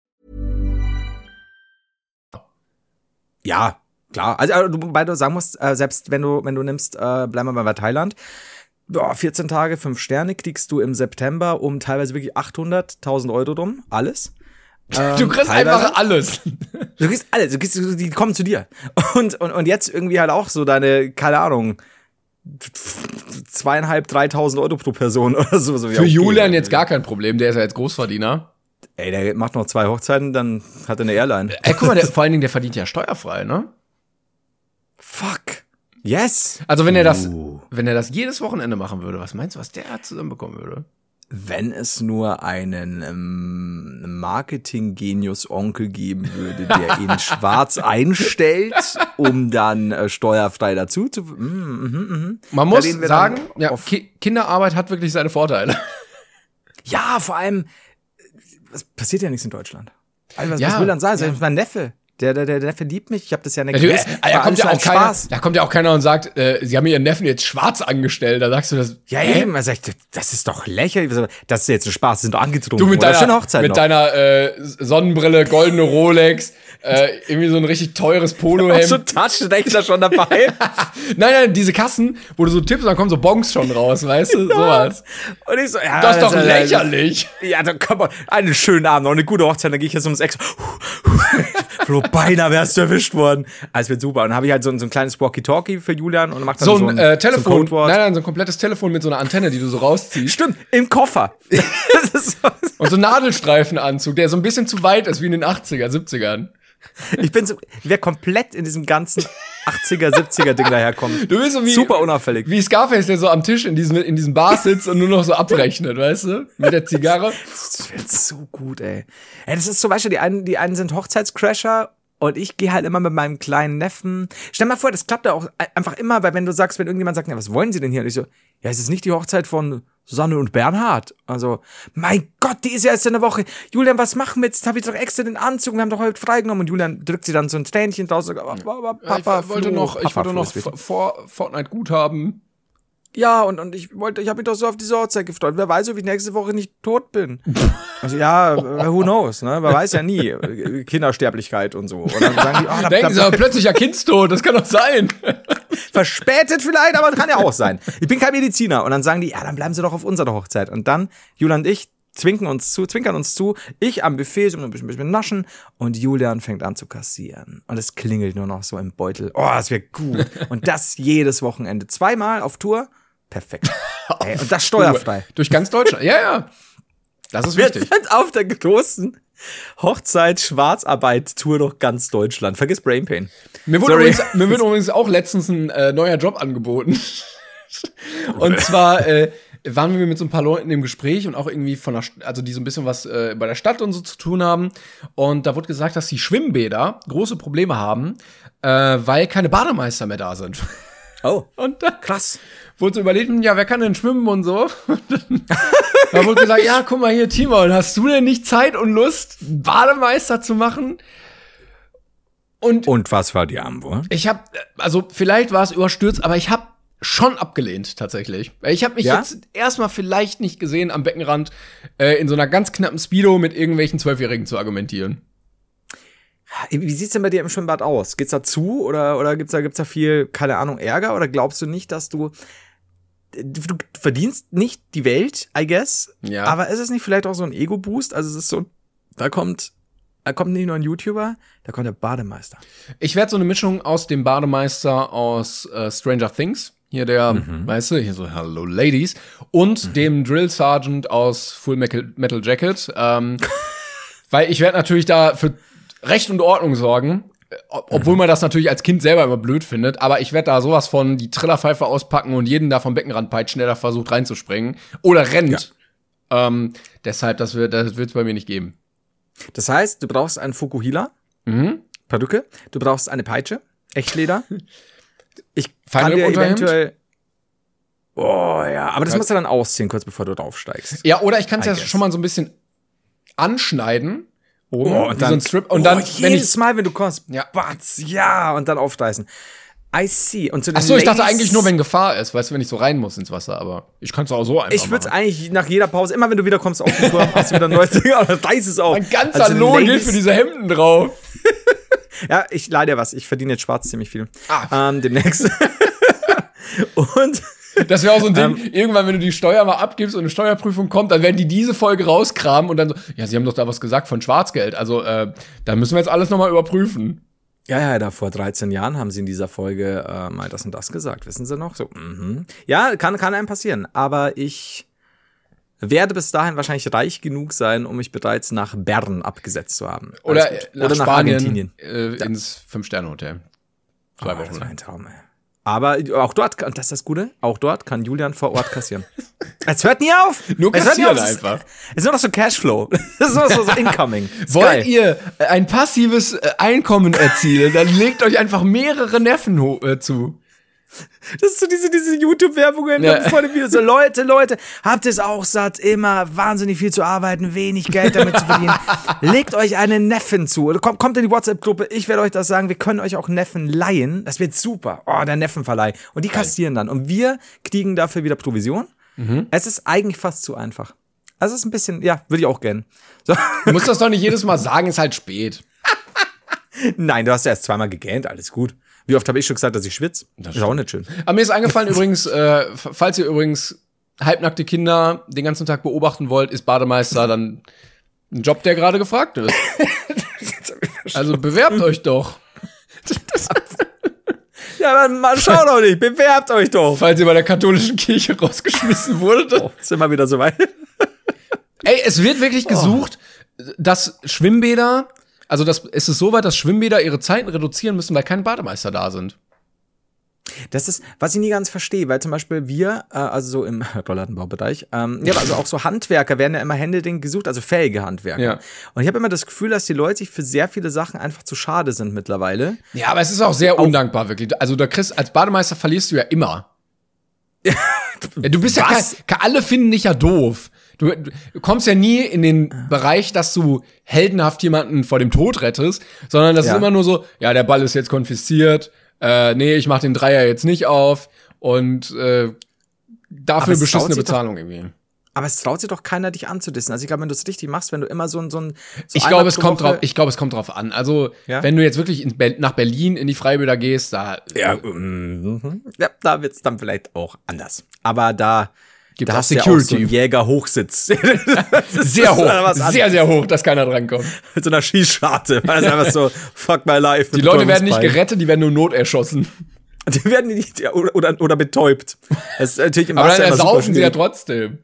[SPEAKER 2] Ja, klar. Also, du, wobei du sagen musst, äh, selbst wenn du, wenn du nimmst, äh, bleiben wir mal bei Thailand, boah, 14 Tage, 5 Sterne kriegst du im September um teilweise wirklich 800, 1000 Euro rum, alles. [LAUGHS] Ähm,
[SPEAKER 1] Du kriegst
[SPEAKER 2] teilweise-
[SPEAKER 1] einfach alles. [LAUGHS]
[SPEAKER 2] Du kriegst alles, du kriegst, die kommen zu dir. Und, und, und jetzt irgendwie halt auch so deine, keine Ahnung, zweieinhalb, dreitausend Euro pro Person [LAUGHS] oder so. so
[SPEAKER 1] Für. Julian jetzt gar kein Problem, der ist ja jetzt Großverdiener.
[SPEAKER 2] Ey, der macht noch zwei Hochzeiten, dann hat er eine Airline.
[SPEAKER 1] Ey, guck mal, der, vor allen Dingen, der verdient ja steuerfrei, ne?
[SPEAKER 2] Fuck. Yes.
[SPEAKER 1] Also wenn er das,
[SPEAKER 2] Uh.
[SPEAKER 1] wenn er das jedes Wochenende machen würde, was meinst du, was der zusammenbekommen würde?
[SPEAKER 2] Wenn es nur einen ähm, Marketing-Genius-Onkel geben würde, der [LAUGHS] ihn schwarz einstellt, um dann äh, steuerfrei dazu zu. Mm, mhm, mhm.
[SPEAKER 1] Man muss sagen, ja, Ki Kinderarbeit hat wirklich seine Vorteile.
[SPEAKER 2] Ja, vor allem, es passiert ja nichts in Deutschland. Also, was,
[SPEAKER 1] Ja,
[SPEAKER 2] was will dann sein?
[SPEAKER 1] ja.
[SPEAKER 2] Ja. mein Neffe. Der, der, der Neffe liebt mich. Ich habe das ja nicht gewusst.
[SPEAKER 1] äh, da, kommt ja auch
[SPEAKER 2] ein
[SPEAKER 1] keiner,
[SPEAKER 2] Spaß.
[SPEAKER 1] da kommt ja auch keiner und sagt, äh, sie haben ihren Neffen jetzt schwarz angestellt. Da sagst du das.
[SPEAKER 2] Ja,
[SPEAKER 1] hä?
[SPEAKER 2] eben. Also, ich, das ist doch lächerlich. Das ist jetzt ein Spaß. Sie sind doch angetrunken.
[SPEAKER 1] Du mit deiner,
[SPEAKER 2] Schöne Hochzeit
[SPEAKER 1] mit
[SPEAKER 2] noch.
[SPEAKER 1] deiner äh, Sonnenbrille, goldene Rolex, äh, irgendwie so ein richtig teures Polohemd.
[SPEAKER 2] so Taschenrechner schon dabei. [LAUGHS]
[SPEAKER 1] nein, nein, diese Kassen, wo du so tippst, dann kommen so Bonks schon raus, weißt du? [LAUGHS] Sowas.
[SPEAKER 2] Und ich so, ja,
[SPEAKER 1] Das ist doch
[SPEAKER 2] äh,
[SPEAKER 1] lächerlich.
[SPEAKER 2] Ja, dann komm mal, einen schönen Abend, noch eine gute Hochzeit, dann gehe ich jetzt ums Eck. [LAUGHS] so, beinahe wärst du erwischt worden. Alles wird super. Und dann habe ich halt so, ein- so ein kleines Walkie-Talkie für Julian und mach dann
[SPEAKER 1] So
[SPEAKER 2] so,
[SPEAKER 1] ein äh,
[SPEAKER 2] so
[SPEAKER 1] Telefon,
[SPEAKER 2] ein Codewort.
[SPEAKER 1] nein, nein, so ein komplettes Telefon mit so einer Antenne, die du so rausziehst.
[SPEAKER 2] Stimmt, im Koffer. [LAUGHS] so, [LAUGHS]
[SPEAKER 1] Und so ein Nadelstreifenanzug, der so ein bisschen zu weit ist, wie in den 80er, 70ern.
[SPEAKER 2] ich bin so, wer komplett in diesem ganzen 80er, 70er Ding daherkommt.
[SPEAKER 1] Du bist so wie,
[SPEAKER 2] Super unauffällig.
[SPEAKER 1] wie Scarface, der so am Tisch in diesem, in diesem Bar sitzt und nur noch so abrechnet, weißt du? Mit der Zigarre.
[SPEAKER 2] Das wird so gut, ey. ey. Das ist zum Beispiel, die einen, die einen sind Hochzeitscrasher und ich gehe halt immer mit meinem kleinen Neffen. Stell mal vor, das klappt ja auch einfach immer, weil wenn du sagst, wenn irgendjemand sagt, ja, was wollen sie denn hier? Und ich so, ja, es ist nicht die Hochzeit von Susanne und Bernhard. Also, mein Gott, die ist ja erst in der Woche. Julian, was machen wir jetzt? Habe ich doch extra den Anzug, wir haben doch heute freigenommen. Und Julian drückt sie dann so ein Tränchen draus und sagt, Papa,
[SPEAKER 1] ich wollte
[SPEAKER 2] Flo,
[SPEAKER 1] noch, ich
[SPEAKER 2] Papa,
[SPEAKER 1] wollte
[SPEAKER 2] Flo
[SPEAKER 1] noch vor Fortnite gut haben.
[SPEAKER 2] Ja, und, und ich wollte, ich habe mich doch so auf diese Hochzeit gefreut. Wer weiß, ob ich nächste Woche nicht tot bin. [LAUGHS] Also ja, äh, who knows, ne? Man weiß ja nie. [LAUGHS] Kindersterblichkeit und so. Und dann sagen die, oh, da,
[SPEAKER 1] Denken sie
[SPEAKER 2] da,
[SPEAKER 1] aber plötzlich ja Kindstod, das kann doch sein. [LAUGHS]
[SPEAKER 2] verspätet vielleicht, aber kann ja auch sein. Ich bin kein Mediziner. Und dann sagen die, ja, dann bleiben sie doch auf unserer Hochzeit. Und dann, Julian und ich, zwinken uns zu, zwinkern uns zu. Ich am Buffet, so ein bisschen, bisschen naschen. Und Julian fängt an zu kassieren. Und es klingelt nur noch so im Beutel. Oh, das wäre gut. Und das jedes Wochenende. Zweimal auf Tour. Perfekt. [LAUGHS] Ey, und das steuerfrei.
[SPEAKER 1] Durch ganz Deutschland. Ja, ja. Das ist
[SPEAKER 2] Wir
[SPEAKER 1] wichtig.
[SPEAKER 2] sind auf der großen Hochzeit, Schwarzarbeit, Tour durch ganz Deutschland. Vergiss Brain Pain.
[SPEAKER 1] Mir wurde übrigens, mir wird übrigens auch letztens ein äh, neuer Job angeboten. [LAUGHS] und zwar äh, waren wir mit so ein paar Leuten im Gespräch und auch irgendwie von der, St- also die so ein bisschen was äh, bei der Stadt und so zu tun haben. Und da wurde gesagt, dass die Schwimmbäder große Probleme haben, äh, weil keine Bademeister mehr da sind.
[SPEAKER 2] Oh, [LAUGHS]
[SPEAKER 1] Und da
[SPEAKER 2] krass.
[SPEAKER 1] Wurde so überlegt, hm, ja, wer kann denn schwimmen und so? [LAUGHS] Und dann, da wurde gesagt, ja, guck mal hier, Timon, hast du denn nicht Zeit und Lust, Bademeister zu machen? Und
[SPEAKER 2] Und was war die Antwort?
[SPEAKER 1] ich habe, also vielleicht war es überstürzt, aber ich habe schon abgelehnt tatsächlich. Ich habe mich
[SPEAKER 2] Ja?
[SPEAKER 1] jetzt erstmal vielleicht nicht gesehen am Beckenrand äh, in so einer ganz knappen Speedo mit irgendwelchen Zwölfjährigen zu argumentieren.
[SPEAKER 2] Wie sieht's denn bei dir im Schwimmbad aus? Geht's da zu oder, oder gibt's da, gibt's da viel, keine Ahnung, Ärger? Oder glaubst du nicht, dass du, du, verdienst nicht die Welt, I guess?
[SPEAKER 1] Ja.
[SPEAKER 2] Aber ist es nicht vielleicht auch so ein Ego-Boost? Also es ist so, da kommt, da kommt nicht nur ein YouTuber, da kommt der Bademeister.
[SPEAKER 1] Ich werde so eine Mischung aus dem Bademeister aus äh, Stranger Things, hier der,
[SPEAKER 2] Mhm.
[SPEAKER 1] weißt du, hier so Hello Ladies, und dem Drill Sergeant aus Full Metal, Metal Jacket. Ähm, [LAUGHS] weil ich werde natürlich da für Recht und Ordnung sorgen. Äh, ob- Obwohl man das natürlich als Kind selber immer blöd findet, aber ich werde da sowas von die Trillerpfeife auspacken und jeden da vom Beckenrand peitschen, der da versucht reinzuspringen oder rennt. Ähm, deshalb, das wird das wird's bei mir nicht geben.
[SPEAKER 2] Das heißt, du brauchst einen Fukuhila,
[SPEAKER 1] Mhm.
[SPEAKER 2] Perücke, du brauchst eine Peitsche, Echtleder. [LAUGHS] Ich
[SPEAKER 1] Fein
[SPEAKER 2] kann dir eventuell. Oh ja, aber das musst du dann ausziehen, kurz bevor du draufsteigst.
[SPEAKER 1] Ja, oder ich kann es ja schon mal so ein bisschen anschneiden.
[SPEAKER 2] Oh,
[SPEAKER 1] wie so ein Strip. Und
[SPEAKER 2] oh,
[SPEAKER 1] dann, wenn
[SPEAKER 2] jedes
[SPEAKER 1] ich.
[SPEAKER 2] Mal, wenn du kommst,
[SPEAKER 1] Ja.
[SPEAKER 2] batz, ja, und dann aufreißen. I see. Und zu den
[SPEAKER 1] Ach so, ich dachte eigentlich nur, wenn Gefahr ist, weißt du, wenn ich so rein muss ins Wasser, aber ich kann es auch so einfach
[SPEAKER 2] Ich würde es eigentlich nach jeder Pause, immer wenn du wiederkommst auf den Turm, hast du wieder ein neues Ding, aber reiß es auf.
[SPEAKER 1] Mein ganzer
[SPEAKER 2] Also
[SPEAKER 1] Lohn geht für diese Hemden drauf. [LAUGHS]
[SPEAKER 2] Ja, ich leide ja was. Ich verdiene jetzt schwarz ziemlich viel.
[SPEAKER 1] Ah.
[SPEAKER 2] Ähm, demnächst. [LAUGHS] und
[SPEAKER 1] Das wäre auch so ein
[SPEAKER 2] Ähm.
[SPEAKER 1] Ding, irgendwann, wenn du die Steuer mal abgibst und eine Steuerprüfung kommt, dann werden die diese Folge rauskramen und dann so, ja, sie haben doch da was gesagt von Schwarzgeld. Also, äh, da müssen wir jetzt alles nochmal überprüfen.
[SPEAKER 2] Ja, ja, da vor 13 Jahren haben sie in dieser Folge äh, mal das und das gesagt. Wissen Sie noch? So, mhm. Ja, kann, kann einem passieren. Aber ich werde bis dahin wahrscheinlich reich genug sein, um mich bereits nach Bern abgesetzt zu haben.
[SPEAKER 1] Oder, äh,
[SPEAKER 2] gut.
[SPEAKER 1] nach, Spanien,
[SPEAKER 2] Argentinien.
[SPEAKER 1] Äh, ins Fünf-Sterne-Hotel. Zwei
[SPEAKER 2] Oh,
[SPEAKER 1] Wochen
[SPEAKER 2] das war ein Traum, ey. Aber auch dort, kann- das ist das Gute, auch dort kann Julian vor Ort kassieren. [LAUGHS] Es hört nie auf!
[SPEAKER 1] Nur
[SPEAKER 2] es hört nie
[SPEAKER 1] kassieren
[SPEAKER 2] auf. Es-
[SPEAKER 1] einfach.
[SPEAKER 2] Es ist nur noch so Cashflow. [LAUGHS] Das ist nur so, so incoming. [LAUGHS]
[SPEAKER 1] Wollt ihr äh, ein passives äh, Einkommen erzielen, dann legt euch einfach mehrere Neffen äh, zu.
[SPEAKER 2] Das ist so diese, diese YouTube-Werbungen
[SPEAKER 1] Ja.
[SPEAKER 2] vor dem Video. So, Leute, Leute, habt es auch satt, immer wahnsinnig viel zu arbeiten, wenig Geld damit zu verdienen. [LAUGHS] Legt euch einen Neffen zu. Oder kommt, kommt in die WhatsApp-Gruppe. Ich werde euch das sagen. Wir können euch auch Neffen leihen. Das wird super. Oh, der Neffenverleih. Und die kassieren dann. Und wir kriegen dafür wieder Provision. Es ist eigentlich fast zu einfach. Also es ist ein bisschen, ja, würde ich auch gern. So.
[SPEAKER 1] Du musst das doch nicht jedes Mal sagen, ist halt spät. [LAUGHS]
[SPEAKER 2] Nein, du hast ja erst zweimal gegähnt, alles gut. Wie oft habe ich schon gesagt, dass ich schwitze? Das ist auch nicht schön.
[SPEAKER 1] Aber mir ist eingefallen übrigens, äh, falls ihr übrigens halbnackte Kinder den ganzen Tag beobachten wollt, ist Bademeister dann ein Job, der gerade gefragt ist. [LAUGHS] Also bewerbt euch doch.
[SPEAKER 2] Ja, dann mal schau doch nicht, bewerbt euch doch.
[SPEAKER 1] Falls ihr bei der katholischen Kirche rausgeschmissen wurdet.
[SPEAKER 2] Ist immer wieder soweit.
[SPEAKER 1] Ey, es wird wirklich gesucht, dass Schwimmbäder, also das, es ist so weit, dass Schwimmbäder ihre Zeiten reduzieren müssen, weil keine Bademeister da sind.
[SPEAKER 2] Das ist, was ich nie ganz verstehe, weil zum Beispiel wir, äh, also so im [LAUGHS] Rollladenbaubereich, ähm, ja, also auch so Handwerker werden ja immer händeringend gesucht, also fähige Handwerker.
[SPEAKER 1] Ja.
[SPEAKER 2] Und ich habe immer das Gefühl, dass die Leute sich für sehr viele Sachen einfach zu schade sind mittlerweile.
[SPEAKER 1] Ja, aber es ist auch sehr undankbar, wirklich. Also da kriegst, als Bademeister verlierst du ja immer. [LAUGHS] Ja, du bist ja,
[SPEAKER 2] Was?
[SPEAKER 1] kein, alle finden dich ja doof. Du, du kommst ja nie in den Bereich, dass du heldenhaft jemanden vor dem Tod rettest, sondern das
[SPEAKER 2] Ja.
[SPEAKER 1] ist immer nur so, ja, der Ball ist jetzt konfisziert, äh, nee, ich mach den Dreier jetzt nicht auf und äh, dafür beschissene
[SPEAKER 2] sich doch-
[SPEAKER 1] Bezahlung irgendwie.
[SPEAKER 2] Aber es traut sich doch keiner, dich anzudissen. Also ich glaube, wenn du es richtig machst, wenn du immer so ein, so ein so
[SPEAKER 1] Ich glaube, es kommt drauf, ich glaube, es kommt drauf an. Also,
[SPEAKER 2] Ja?
[SPEAKER 1] wenn du jetzt wirklich in nach Berlin in die Freibäder gehst, da
[SPEAKER 2] Ja, mhm. ja da wird's dann vielleicht auch anders. Aber da,
[SPEAKER 1] Gibt's
[SPEAKER 2] da hast du ja auch so
[SPEAKER 1] Security.
[SPEAKER 2] einen Jäger-Hochsitz. [LAUGHS]
[SPEAKER 1] sehr hoch, sehr, sehr hoch, dass keiner drankommt.
[SPEAKER 2] Mit so einer Schießscharte. Weil es einfach so, fuck my life.
[SPEAKER 1] Die Leute werden nicht gerettet, die werden nur noterschossen.
[SPEAKER 2] Die werden nicht, oder, oder, oder betäubt. Das ist natürlich im
[SPEAKER 1] Aber dann ersaufen sie ja trotzdem.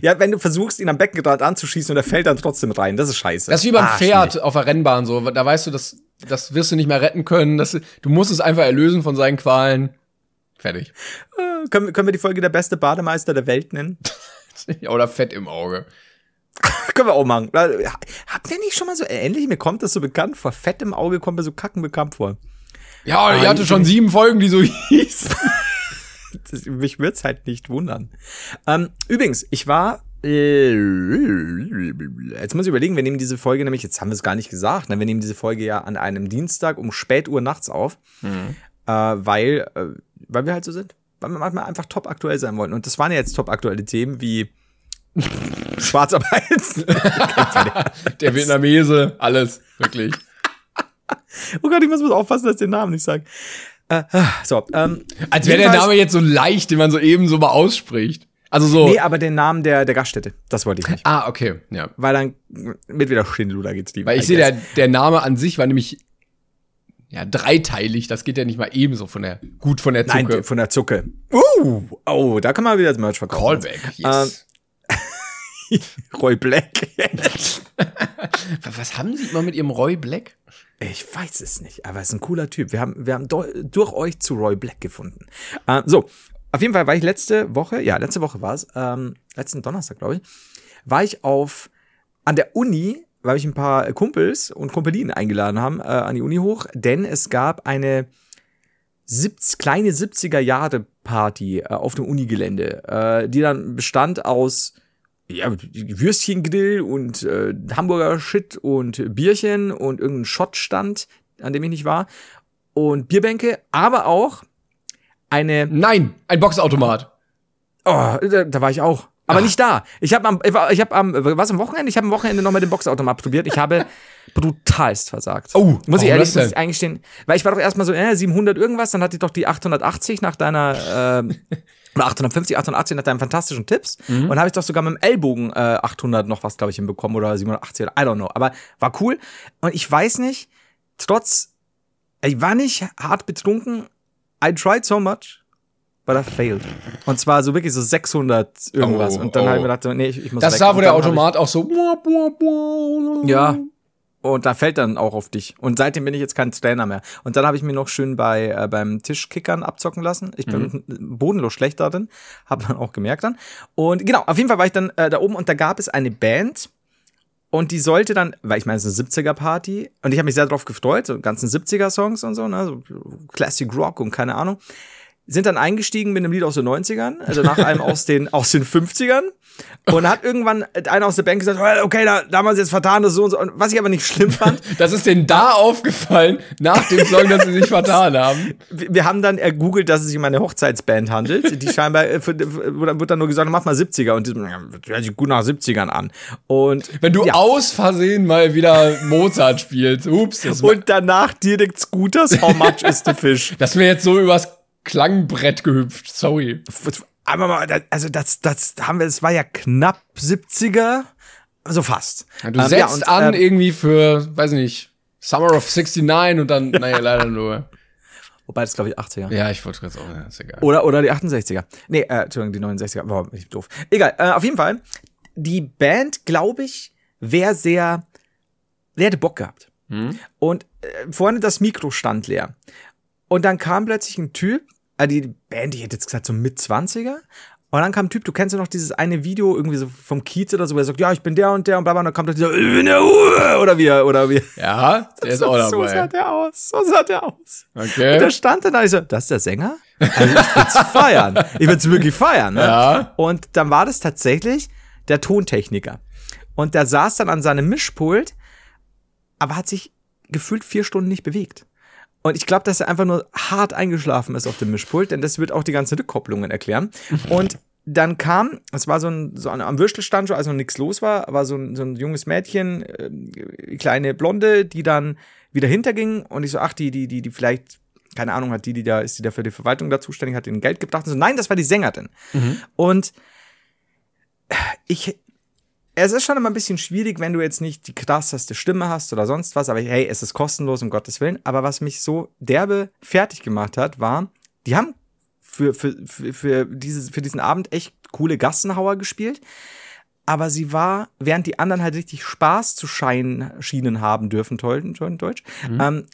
[SPEAKER 2] Ja, wenn du versuchst, ihn am Beckenrand anzuschießen und er fällt dann trotzdem rein, das ist scheiße.
[SPEAKER 1] Das ist wie beim
[SPEAKER 2] Ah,
[SPEAKER 1] Pferd auf der Rennbahn so. Da weißt du, das, das wirst du nicht mehr retten können. Das, du musst es einfach erlösen von seinen Qualen. Fertig.
[SPEAKER 2] Können, wir- können wir die Folge der beste Bademeister der Welt nennen? [LAUGHS]
[SPEAKER 1] Oder Fett im Auge. [LAUGHS]
[SPEAKER 2] können wir auch machen. Habt ihr nicht schon mal so ähnlich? Mir kommt das so bekannt vor. Fett im Auge kommt mir so kacken bekannt vor.
[SPEAKER 1] Ja, ich hatte schon sieben Folgen, die so [LAUGHS] hießen.
[SPEAKER 2] Mich wird's halt nicht wundern. Ähm, übrigens, ich war. Äh, jetzt muss ich überlegen, wir nehmen diese Folge nämlich, jetzt haben wir es gar nicht gesagt, ne? wir nehmen diese Folge ja an einem Dienstag um Spätuhr nachts auf, äh, weil, äh, weil wir halt so sind. Weil wir manchmal einfach top aktuell sein wollen. Und das waren ja jetzt top aktuelle Themen wie [LAUGHS] Schwarzarbeit. [LAUGHS] [LAUGHS]
[SPEAKER 1] Der Vietnamese, alles, wirklich.
[SPEAKER 2] oh Gott, ich muss mal aufpassen, dass ich den Namen nicht sage. Äh, ah, so, ähm,
[SPEAKER 1] Als wäre der Name jetzt so leicht, den man so eben so mal ausspricht. Also so.
[SPEAKER 2] Nee, aber den Namen der, der Gaststätte, das wollte ich nicht.
[SPEAKER 1] ah, okay, ja.
[SPEAKER 2] Weil dann mit wieder Schindluder geht's die.
[SPEAKER 1] Weil ich sehe, der, der Name an sich war nämlich ja dreiteilig. Das geht ja nicht mal ebenso von der gut von der Zucke.
[SPEAKER 2] Nein, von der Zucke. Uh, oh, da kann man wieder das Merch verkaufen.
[SPEAKER 1] Callback. Yes. [LAUGHS]
[SPEAKER 2] Roy Black. [LAUGHS]
[SPEAKER 1] Was haben Sie immer mit Ihrem Roy Black?
[SPEAKER 2] ich weiß es nicht, aber er ist ein cooler Typ. Wir haben, wir haben durch euch zu Roy Black gefunden. Äh, so, auf jeden Fall war ich letzte Woche, ja, letzte Woche war es, ähm, letzten Donnerstag, glaube ich, war ich auf, an der Uni, weil ich ein paar Kumpels und Kumpelinen eingeladen haben, äh, an die Uni hoch, denn es gab eine 70, kleine 70er Jahre Party äh, auf dem Unigelände, äh, die dann bestand aus ja, Würstchengrill und äh, Hamburger Shit und Bierchen und irgendein Schottstand, an dem ich nicht war und Bierbänke, aber auch eine
[SPEAKER 1] Nein, ein Boxautomat.
[SPEAKER 2] Oh, da, da war ich auch. Aber nicht da. Ich habe am, ich habe am, was am Wochenende? Ich habe am Wochenende nochmal den Boxautomat probiert. Ich habe [LAUGHS] brutalst versagt.
[SPEAKER 1] Oh,
[SPEAKER 2] muss ich ehrlich muss ich eingestehen. Weil ich war doch erstmal so, äh, 700 irgendwas, dann hatte ich doch die 880 nach deiner, [LAUGHS] oder 850, 880 nach deinen fantastischen Tipps.
[SPEAKER 1] Mhm.
[SPEAKER 2] Und habe ich doch sogar mit dem Ellbogen äh, 800 noch was, glaube ich, hinbekommen oder 780 oder I don't know. Aber war cool. Und ich weiß nicht, trotz, ich war nicht hart betrunken. I tried so much. But I failed. Und zwar so wirklich so 600 irgendwas.
[SPEAKER 1] Oh,
[SPEAKER 2] und dann
[SPEAKER 1] oh.
[SPEAKER 2] habe ich mir gedacht, nee, ich, ich muss
[SPEAKER 1] Das
[SPEAKER 2] weg.
[SPEAKER 1] da, wo der
[SPEAKER 2] hab
[SPEAKER 1] Automat auch so.
[SPEAKER 2] ja. Und da fällt dann auch auf dich. Und seitdem bin ich jetzt kein Trainer mehr. Und dann habe ich mir noch schön bei äh, beim Tischkickern abzocken lassen. Ich bin bodenlos schlecht darin, hat man auch gemerkt dann. Und genau, auf jeden Fall war ich dann äh, da oben und da gab es eine Band. Und die sollte dann, weil ich meine, es ist eine 70er-Party und ich habe mich sehr darauf gefreut, so ganzen 70er-Songs und so, ne, so Classic Rock und keine Ahnung sind dann eingestiegen mit einem Lied aus den 90ern, also nach einem [LAUGHS] aus den, aus den 50ern. Und hat irgendwann einer aus der Band gesagt, "Oh, okay, da, da haben wir uns jetzt vertan, das so und so. Und was ich aber nicht schlimm fand, [LAUGHS]
[SPEAKER 1] Das ist denen da aufgefallen, nach dem Song, dass sie sich vertan haben.
[SPEAKER 2] wir wir haben dann ergoogelt, dass es sich um eine Hochzeitsband handelt, die scheinbar, äh, wird dann nur gesagt, mach mal 70er und die, hört sich gut nach 70ern an. Und,
[SPEAKER 1] Wenn du
[SPEAKER 2] ja.
[SPEAKER 1] aus Versehen mal wieder Mozart spielst, ups,
[SPEAKER 2] und danach direkt Scooters, how much is the fish?
[SPEAKER 1] das wäre jetzt so übers Klangbrett gehüpft, sorry.
[SPEAKER 2] Aber mal, das- also das, das haben wir, das war ja knapp 70er, also fast.
[SPEAKER 1] Du
[SPEAKER 2] Ähm,
[SPEAKER 1] setzt
[SPEAKER 2] ja, und,
[SPEAKER 1] an
[SPEAKER 2] ähm,
[SPEAKER 1] irgendwie für, weiß nicht, Summer of 69 und dann, naja, leider nur.
[SPEAKER 2] Wobei das glaube ich 80er.
[SPEAKER 1] Ja, ich wollte gerade auch, ja, ist egal.
[SPEAKER 2] Oder, oder die 68er. Nee, äh, Entschuldigung, die 69er. Boah, ich bin doof. Egal, äh, auf jeden Fall. Die Band, glaube ich, wäre sehr, der hätte Bock gehabt. Und äh, vorne das Mikro stand leer. Und dann kam plötzlich ein Typ, äh, die Band, ich hätte jetzt gesagt so mit 20er. Und dann kam ein Typ, du kennst ja noch dieses eine Video irgendwie so vom Kiez oder so, wo er sagt, ja, ich bin der und der und bla bla. Und dann kommt dieser, ich bin der Uwe, oder wie, er- oder wie.
[SPEAKER 1] Ja, [LAUGHS] der ist auch
[SPEAKER 2] So sah
[SPEAKER 1] dabei.
[SPEAKER 2] der aus, so sah der aus. Und
[SPEAKER 1] Okay.
[SPEAKER 2] da stand dann da, ich so, das ist der Sänger? Also ich will's [LAUGHS] feiern. Ich will's wirklich feiern. Ne?
[SPEAKER 1] Ja.
[SPEAKER 2] Und dann war das tatsächlich der Tontechniker. Und der saß dann an seinem Mischpult, aber hat sich gefühlt vier Stunden nicht bewegt. Und ich glaube, dass er einfach nur hart eingeschlafen ist auf dem Mischpult, denn das wird auch die ganzen Rückkopplungen erklären. Und dann kam, es war so ein, so ein am Würstelstand schon, als noch nichts los war, aber so ein, so ein junges Mädchen, äh, kleine Blonde, die dann wieder hinterging und ich so, ach, die, die, die, die vielleicht, keine Ahnung, hat die, die da, ist die da für die Verwaltung da zuständig, hat ihnen Geld gebracht und so, nein, das war die Sängerin. Und ich, es ist schon immer ein bisschen schwierig, wenn du jetzt nicht die krasseste Stimme hast oder sonst was, aber hey, es ist kostenlos, um Gottes Willen. Aber was mich so derbe fertig gemacht hat, war, die haben für, für, für, für, dieses, für diesen Abend echt coole Gassenhauer gespielt. Aber sie war, während die anderen halt richtig Spaß zu scheinen, Schienen haben dürfen, toll, toll Deutsch, ähm,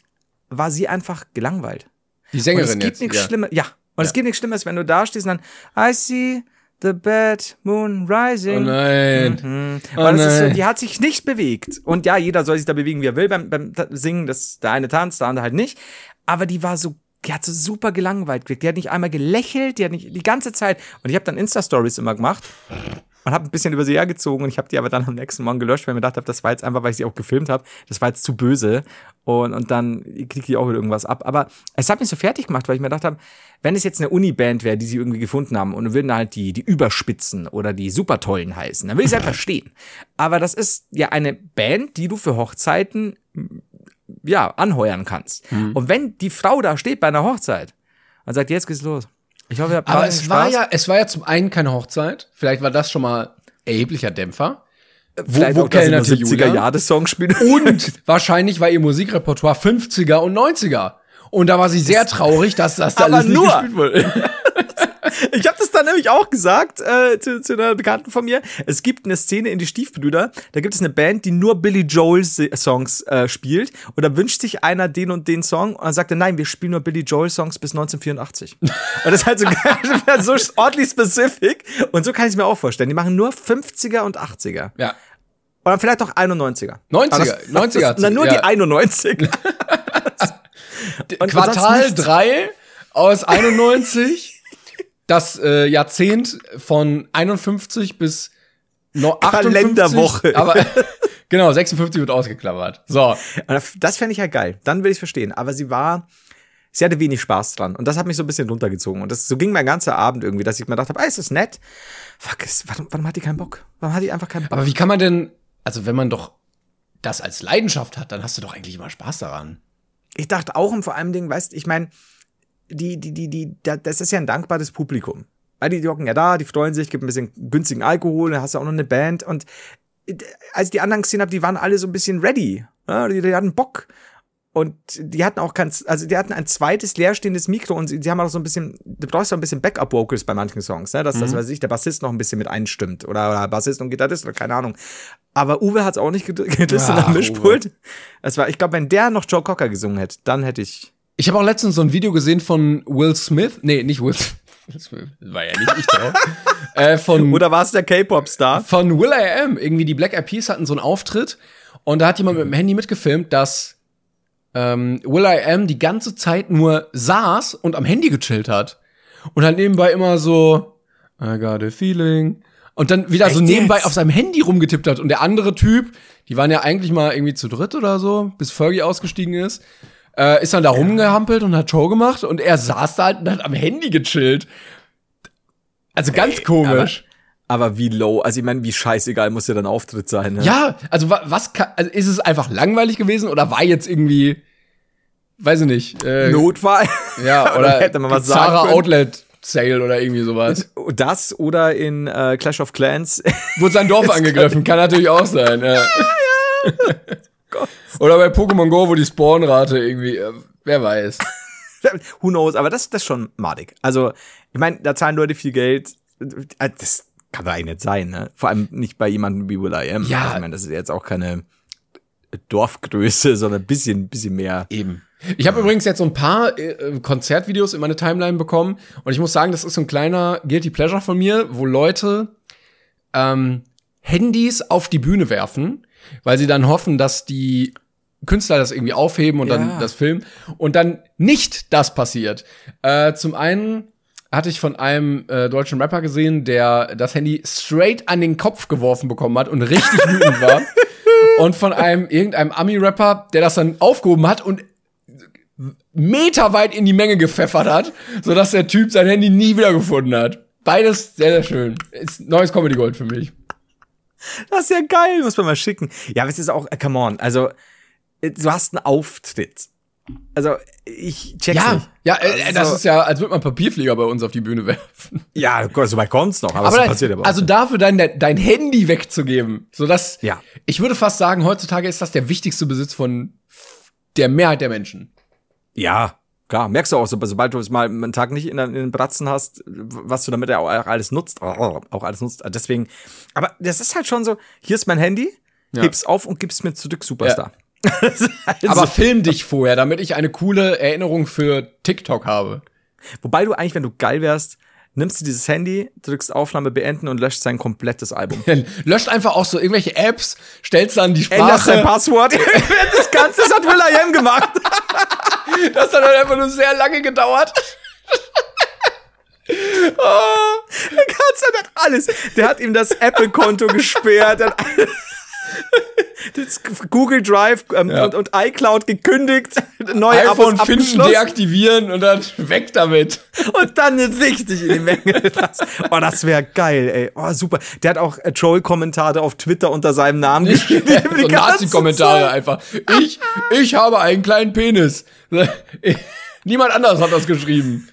[SPEAKER 2] war sie einfach gelangweilt.
[SPEAKER 1] Die
[SPEAKER 2] Und es
[SPEAKER 1] Sängerin
[SPEAKER 2] gibt
[SPEAKER 1] jetzt.
[SPEAKER 2] nichts
[SPEAKER 1] ja.
[SPEAKER 2] Schlimmes. Ja. Und es gibt nichts Schlimmes, wenn du da stehst und dann I see the bad moon rising.
[SPEAKER 1] Oh nein.
[SPEAKER 2] Mhm.
[SPEAKER 1] Oh
[SPEAKER 2] das ist
[SPEAKER 1] nein.
[SPEAKER 2] die hat sich nicht bewegt. Und ja, jeder soll sich da bewegen, wie er will beim, beim Singen. Das, der eine tanzt, der andere halt nicht. Aber die war so, die hat so super gelangweilt gewirkt. Die hat nicht einmal gelächelt, die hat nicht die ganze Zeit. Und ich habe dann Insta-Stories immer gemacht und habe ein bisschen über sie hergezogen. Und ich habe die aber dann am nächsten Morgen gelöscht, weil ich mir gedacht habe, das war jetzt einfach, weil ich sie auch gefilmt habe. Das war jetzt zu böse. Und, und dann kriegt die auch wieder irgendwas ab. Aber es hat mich so fertig gemacht, weil ich mir gedacht habe, wenn es jetzt eine Uni-Band wäre, die sie irgendwie gefunden haben und würden halt die, die Überspitzen oder die Supertollen heißen, dann würde ich es halt verstehen. Aber das ist ja eine Band, die du für Hochzeiten ja, anheuern kannst.
[SPEAKER 1] Mhm.
[SPEAKER 2] Und wenn die Frau da steht bei einer Hochzeit und sagt, jetzt geht's los. Ich hoffe, ihr habt
[SPEAKER 1] Aber es war
[SPEAKER 2] Spaß.
[SPEAKER 1] ja, es war ja zum einen keine Hochzeit. Vielleicht war das schon mal erheblicher Dämpfer.
[SPEAKER 2] Vielleicht
[SPEAKER 1] wo
[SPEAKER 2] nur
[SPEAKER 1] kellnerte
[SPEAKER 2] 70er
[SPEAKER 1] Julia?
[SPEAKER 2] Jahre Song spielen.
[SPEAKER 1] Und [LAUGHS] wahrscheinlich war ihr Musikrepertoire 50er und 90er. Und da war sie sehr traurig, dass das da alles nicht
[SPEAKER 2] nur.
[SPEAKER 1] gespielt wurde. [LAUGHS]
[SPEAKER 2] Ich habe das dann nämlich auch gesagt äh, zu, zu einer Bekannten von mir. Es gibt eine Szene in die Stiefbrüder, da gibt es eine Band, die nur Billy Joel Songs äh, spielt. Und da wünscht sich einer den und den Song und dann sagt er, nein, wir spielen nur Billy Joel Songs bis 1984. und das ist halt so, [LAUGHS] so ordentlich specific. Und so kann ich es mir auch vorstellen. Die machen nur 50er und 80er.
[SPEAKER 1] Ja.
[SPEAKER 2] Oder vielleicht auch 91er.
[SPEAKER 1] 90er,
[SPEAKER 2] Aber das-
[SPEAKER 1] 90er
[SPEAKER 2] Das, na, nur
[SPEAKER 1] ja.
[SPEAKER 2] die 91. [LAUGHS] [LAUGHS] Und
[SPEAKER 1] Quartal
[SPEAKER 2] sonst nichts.
[SPEAKER 1] 3 aus 91. das äh, Jahrzehnt von 51 bis no 58.
[SPEAKER 2] Kalenderwoche.
[SPEAKER 1] Aber [LAUGHS] genau, 56 wird ausgeklammert. So.
[SPEAKER 2] Das fände ich halt geil. Dann will ich verstehen. Aber sie war, sie hatte wenig Spaß dran. Und das hat mich so ein bisschen runtergezogen. Und das, so ging mein ganzer Abend irgendwie, dass ich mir gedacht habe, ah, ist das nett? Fuck, ist, warum, warum hat die keinen Bock? Warum hat die einfach keinen Bock?
[SPEAKER 1] Aber wie kann man denn, also wenn man doch das als Leidenschaft hat, dann hast du doch eigentlich immer Spaß daran.
[SPEAKER 2] Ich dachte auch und vor allem Dingen, weißt, ich meine, die, die, die, die, da- das ist ja ein dankbares Publikum. Weil die, die hocken ja da, die freuen sich, gibt ein bisschen günstigen Alkohol, dann hast du auch noch eine Band und äh, als ich die anderen gesehen habe, die waren alle so ein bisschen ready. Ja, die, die hatten Bock. Und die hatten auch kein, also die hatten ein zweites leerstehendes Mikro und sie, sie haben auch so ein bisschen, du brauchst auch ein bisschen Backup-Vocals bei manchen Songs, ne? Dass das, weiß ich, der Bassist noch ein bisschen mit einstimmt oder, oder Bassist und Gitarrist oder keine Ahnung. Aber Uwe hat es auch nicht ged- [LAUGHS] gelistet
[SPEAKER 1] Ach,
[SPEAKER 2] am Mischpult. Es war, ich glaube, wenn der noch Joe Cocker gesungen hätte, dann hätte ich.
[SPEAKER 1] Ich habe auch letztens so ein Video gesehen von Will Smith. Nee, nicht Will [LAUGHS] Smith. War ja nicht ich drauf. [LAUGHS] äh, von,
[SPEAKER 2] Oder war es der K-Pop-Star?
[SPEAKER 1] von Will I Am. Irgendwie die Black Eyed Peas hatten so einen Auftritt und da hat jemand mit dem Handy mitgefilmt, dass ähm, Will I Am die ganze Zeit nur saß und am Handy gechillt hat. Und halt nebenbei immer so, I got a feeling. Und dann wieder so
[SPEAKER 2] Echt
[SPEAKER 1] nebenbei
[SPEAKER 2] jetzt?
[SPEAKER 1] auf seinem Handy rumgetippt hat. Und der andere Typ, die waren ja eigentlich mal irgendwie zu dritt oder so, bis Fergie ausgestiegen ist, äh, ist dann da rumgehampelt und hat Show gemacht. Und er saß da halt und hat am Handy gechillt. Also ganz komisch.
[SPEAKER 2] Aber wie low, also ich meine, wie scheißegal muss ja dein Auftritt sein, ne?
[SPEAKER 1] Ja, also wa- was kann, also ist es einfach langweilig gewesen oder war jetzt irgendwie, weiß ich nicht, äh,
[SPEAKER 2] Notfall. [LAUGHS]
[SPEAKER 1] ja,
[SPEAKER 2] Oder hätte man was sagen
[SPEAKER 1] Zara
[SPEAKER 2] können.
[SPEAKER 1] Outlet Sale oder irgendwie sowas.
[SPEAKER 2] Das oder in äh, Clash of Clans.
[SPEAKER 1] Wurde sein Dorf [LAUGHS] angegriffen, kann natürlich auch sein. Ja. [LAUGHS] oder bei Pokémon Go, wo die Spawnrate irgendwie, äh, wer weiß. [LAUGHS]
[SPEAKER 2] Who knows, aber das, das ist schon madig. Also, ich meine, da zahlen Leute viel Geld. Äh, Das kann doch eigentlich nicht sein, ne? Vor allem nicht bei jemandem wie Will I Am.
[SPEAKER 1] Ja.
[SPEAKER 2] Also, ich meine, das ist jetzt auch keine Dorfgröße, sondern ein bisschen, bisschen mehr.
[SPEAKER 1] Eben. Ich habe übrigens jetzt so ein paar äh, Konzertvideos in meine Timeline bekommen und ich muss sagen, das ist so ein kleiner Guilty Pleasure von mir, wo Leute ähm, Handys auf die Bühne werfen, weil sie dann hoffen, dass die Künstler das irgendwie aufheben und
[SPEAKER 2] Ja.
[SPEAKER 1] dann das filmen und dann nicht das passiert. Äh, zum einen hatte ich von einem äh, deutschen Rapper gesehen, der das Handy straight an den Kopf geworfen bekommen hat und richtig [LAUGHS] wütend war. Und von einem irgendeinem Ami-Rapper, der das dann aufgehoben hat und meterweit in die Menge gepfeffert hat, sodass der Typ sein Handy nie wiedergefunden hat. Beides sehr, sehr schön. Ist neues Comedy Gold für mich.
[SPEAKER 2] Das ist ja geil, muss man mal schicken. Ja, aber es ist auch, äh, come on, also, äh, du hast einen Auftritt. Also, ich check's
[SPEAKER 1] Ja,
[SPEAKER 2] nicht.
[SPEAKER 1] ja, äh, das
[SPEAKER 2] Also-
[SPEAKER 1] ist ja, als würde man Papierflieger bei uns auf die Bühne werfen. [LAUGHS]
[SPEAKER 2] Ja, so weit kommt's noch, aber,
[SPEAKER 1] Aber
[SPEAKER 2] das passiert aber
[SPEAKER 1] also dafür dein, dein Handy wegzugeben, so dass
[SPEAKER 2] Ja.
[SPEAKER 1] ich würde fast sagen, heutzutage ist das der wichtigste Besitz von der Mehrheit der Menschen.
[SPEAKER 2] Ja, Klar, merkst du auch, so, sobald du es mal einen Tag nicht in, den- Bratzen hast, was du damit ja auch alles nutzt, auch alles nutzt. Deswegen, aber das ist halt schon so, hier ist mein Handy,
[SPEAKER 1] Ja.
[SPEAKER 2] heb's auf und gib's mir zurück, Superstar. [LAUGHS] also,
[SPEAKER 1] Aber film dich vorher, damit ich eine coole Erinnerung für TikTok habe.
[SPEAKER 2] wobei du eigentlich, wenn du geil wärst, nimmst du dieses Handy, drückst Aufnahme beenden und löscht sein komplettes Album. [LAUGHS]
[SPEAKER 1] Löscht einfach auch so irgendwelche Apps, stellst dann die
[SPEAKER 2] Änderst sein
[SPEAKER 1] Sprache.
[SPEAKER 2] Passwort. [LAUGHS] das Ganze das hat Will.i.am gemacht.
[SPEAKER 1] Das hat dann einfach nur sehr lange gedauert. [LAUGHS]
[SPEAKER 2] Der Ganze hat alles. Der hat ihm das Apple-Konto gesperrt. [LAUGHS] Google Drive ähm,
[SPEAKER 1] Ja.
[SPEAKER 2] und, und iCloud gekündigt. [LAUGHS] Neue
[SPEAKER 1] iPhone
[SPEAKER 2] Abos
[SPEAKER 1] finden, deaktivieren und dann weg damit.
[SPEAKER 2] und dann richtig in die Menge. [LAUGHS] Oh, das wäre geil, ey. Oh, super. Der hat auch äh, Troll-Kommentare auf Twitter unter seinem Namen geschrieben. [LAUGHS]
[SPEAKER 1] so Nazi-Kommentare einfach. Ich, ich habe einen kleinen Penis. Niemand anders hat das geschrieben.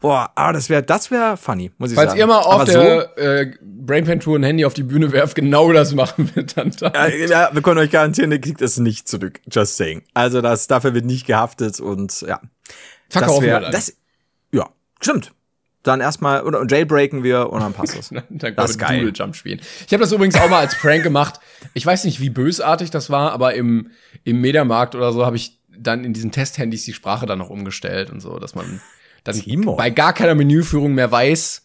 [SPEAKER 2] Boah, aber das wäre das wär funny, muss ich
[SPEAKER 1] Falls
[SPEAKER 2] sagen.
[SPEAKER 1] ihr mal auf
[SPEAKER 2] aber
[SPEAKER 1] der äh, Brainpan-Tour ein Handy auf die Bühne werft, genau das machen wir dann da.
[SPEAKER 2] Äh, ja, wir können euch garantieren, ihr kriegt es nicht zurück. Just saying. Also das, dafür wird nicht gehaftet und ja.
[SPEAKER 1] Verkaufen
[SPEAKER 2] wär-
[SPEAKER 1] wir dann.
[SPEAKER 2] Das, ja, stimmt. Dann erstmal, oder jailbreaken wir und dann passt es. [LAUGHS]
[SPEAKER 1] Dann
[SPEAKER 2] Das
[SPEAKER 1] können
[SPEAKER 2] ist
[SPEAKER 1] wir
[SPEAKER 2] geil.
[SPEAKER 1] Doodle Jump spielen. Ich habe das übrigens auch mal als Prank gemacht. Ich weiß nicht, wie bösartig das war, aber im, im Mediamarkt oder so habe ich dann in diesen Testhandys die Sprache dann noch umgestellt und so, dass man dann
[SPEAKER 2] Timon.
[SPEAKER 1] bei gar keiner Menüführung mehr weiß,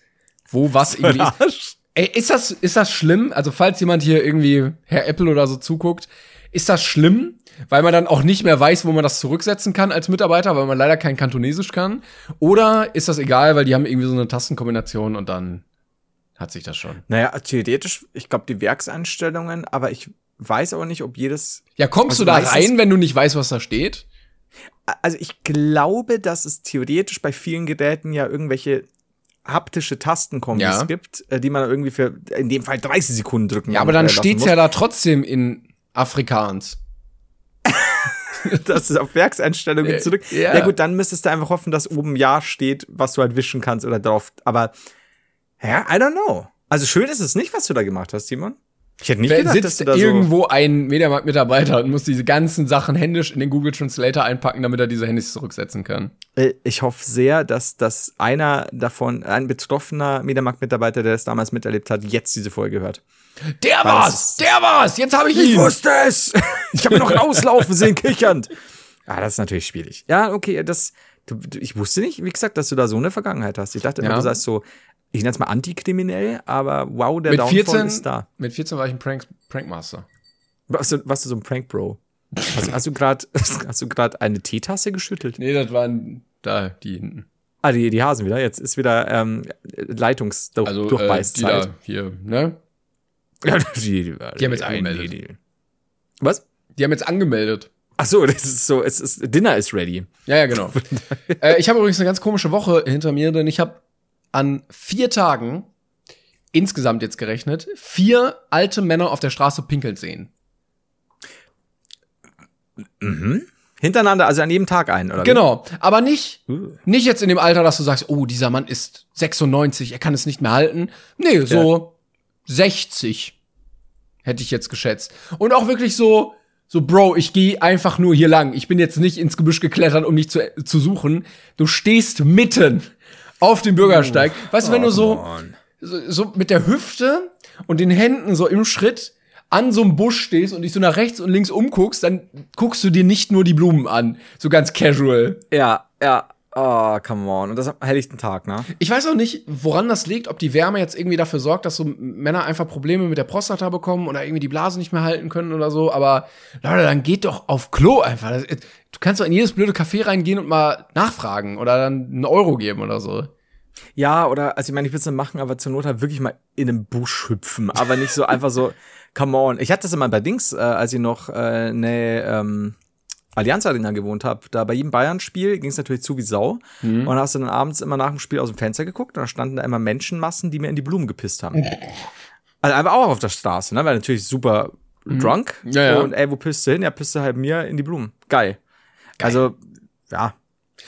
[SPEAKER 1] wo was [LAUGHS] irgendwie ist. Ey, ist das, ist das schlimm? Also, falls jemand hier irgendwie Herr Apple oder so zuguckt, ist das schlimm? Weil man dann auch nicht mehr weiß, wo man das zurücksetzen kann als Mitarbeiter, weil man leider kein Kantonesisch kann? Oder ist das egal, weil die haben irgendwie so eine Tastenkombination und dann hat sich das schon?
[SPEAKER 2] Naja, theoretisch, ich glaube, die Werkseinstellungen, aber ich weiß aber nicht, ob jedes.
[SPEAKER 1] Ja, kommst
[SPEAKER 2] Also
[SPEAKER 1] du da rein, wenn du nicht weißt, was da steht?
[SPEAKER 2] Also ich glaube, dass es theoretisch bei vielen Geräten ja irgendwelche haptische Tastenkombis
[SPEAKER 1] Ja.
[SPEAKER 2] gibt, äh, die man irgendwie für in dem Fall 30 Sekunden drücken
[SPEAKER 1] Ja, aber dann steht's
[SPEAKER 2] muss.
[SPEAKER 1] ja da trotzdem in Afrikaans. [LAUGHS]
[SPEAKER 2] das ist auf Werkseinstellungen zurück.
[SPEAKER 1] ja.
[SPEAKER 2] Ja. gut, dann müsstest du einfach hoffen, dass oben Ja steht, was du halt wischen kannst oder drauf. Aber ja, I don't know. Also schön ist es nicht, was du da gemacht hast, Simon. Ich hätte nicht
[SPEAKER 1] Wer
[SPEAKER 2] gedacht, dass
[SPEAKER 1] sitzt
[SPEAKER 2] da
[SPEAKER 1] irgendwo ein Mediamarkt-Mitarbeiter und muss diese ganzen Sachen händisch in den Google Translator einpacken, damit er diese Handys zurücksetzen kann.
[SPEAKER 2] so. Äh, Ich hoffe sehr, dass, dass einer davon, ein betroffener Mediamarkt-Mitarbeiter, der das damals miterlebt hat, jetzt diese Folge hört.
[SPEAKER 1] Der
[SPEAKER 2] Weil
[SPEAKER 1] war's! Der war's! Jetzt habe ich ihn!
[SPEAKER 2] wusste es! [LAUGHS] Ich habe noch rauslaufen sehen, kichernd. Ah, das ist natürlich schwierig. Ja, okay, das. Ich wusste nicht, wie gesagt, dass du da so eine Vergangenheit hast. Ich dachte immer,
[SPEAKER 1] Ja.
[SPEAKER 2] du seist so, ich nenne es mal antikriminell, aber wow, der
[SPEAKER 1] Mit
[SPEAKER 2] Downfall
[SPEAKER 1] 14,
[SPEAKER 2] ist da.
[SPEAKER 1] mit 14 war ich ein Prank, Prankmaster.
[SPEAKER 2] Warst du, warst du so ein Prank-Bro? Hast, hast du gerade [LAUGHS] hast du gerade eine Teetasse geschüttelt?
[SPEAKER 1] Nee, das waren da, die hinten.
[SPEAKER 2] Ah, die, die Hasen wieder. Jetzt ist wieder ähm,
[SPEAKER 1] Also, äh,
[SPEAKER 2] Leitungsdurchbeißzeit.
[SPEAKER 1] hier, ne? [LAUGHS]
[SPEAKER 2] Ja, die, die,
[SPEAKER 1] Die haben jetzt angemeldet.
[SPEAKER 2] Was?
[SPEAKER 1] Die haben jetzt angemeldet.
[SPEAKER 2] Ach so, [LAUGHS] das ist so, es ist, Dinner is ready.
[SPEAKER 1] Ja, ja, genau. äh, ich habe übrigens eine ganz komische Woche hinter mir, denn ich habe an vier Tagen insgesamt jetzt gerechnet, vier alte Männer auf der Straße pinkeln sehen.
[SPEAKER 2] Hintereinander, also an jedem Tag ein, oder? wie?
[SPEAKER 1] Genau, aber nicht,
[SPEAKER 2] Uh.
[SPEAKER 1] nicht jetzt in dem Alter, dass du sagst, oh, dieser Mann ist 96, er kann es nicht mehr halten. Nee, so 60 hätte ich jetzt geschätzt. Und auch wirklich so, so, Bro, ich gehe einfach nur hier lang. Ich bin jetzt nicht ins Gebüsch geklettert, um dich zu, zu suchen. Du stehst mitten auf dem Bürgersteig. Weißt du, wenn du so, so, so mit der Hüfte und den Händen so im Schritt an so einem Busch stehst und dich so nach rechts und links umguckst, dann guckst du dir nicht nur die Blumen an, so ganz casual.
[SPEAKER 2] Ja, ja. Oh, come on. Und das am helllichten Tag, ne?
[SPEAKER 1] Ich weiß auch nicht, woran das liegt, ob die Wärme jetzt irgendwie dafür sorgt, dass so Männer einfach Probleme mit der Prostata bekommen oder irgendwie die Blase nicht mehr halten können oder so, aber Leute, dann geht doch auf Klo einfach. Das- Du kannst doch in jedes blöde Café reingehen und mal nachfragen oder dann einen Euro geben oder so.
[SPEAKER 2] Ja, oder, also ich meine, ich will es machen, aber zur Not halt wirklich mal in einem Busch hüpfen, aber nicht so einfach so, [LAUGHS] come on. Ich hatte das immer bei Dings, äh, als ich noch äh, ne ähm, Allianz Arena gewohnt habe. Da bei jedem Bayern-Spiel ging es natürlich zu wie Sau. Und dann hast du dann abends immer nach dem Spiel aus dem Fenster geguckt und da standen da immer Menschenmassen, die mir in die Blumen gepisst haben. [LAUGHS] also einfach auch auf der Straße, ne? Weil natürlich super drunk.
[SPEAKER 1] Ja, ja.
[SPEAKER 2] Und ey, wo pisst du hin? Ja, pisst du halt mir in die Blumen. Geil. Also, ja.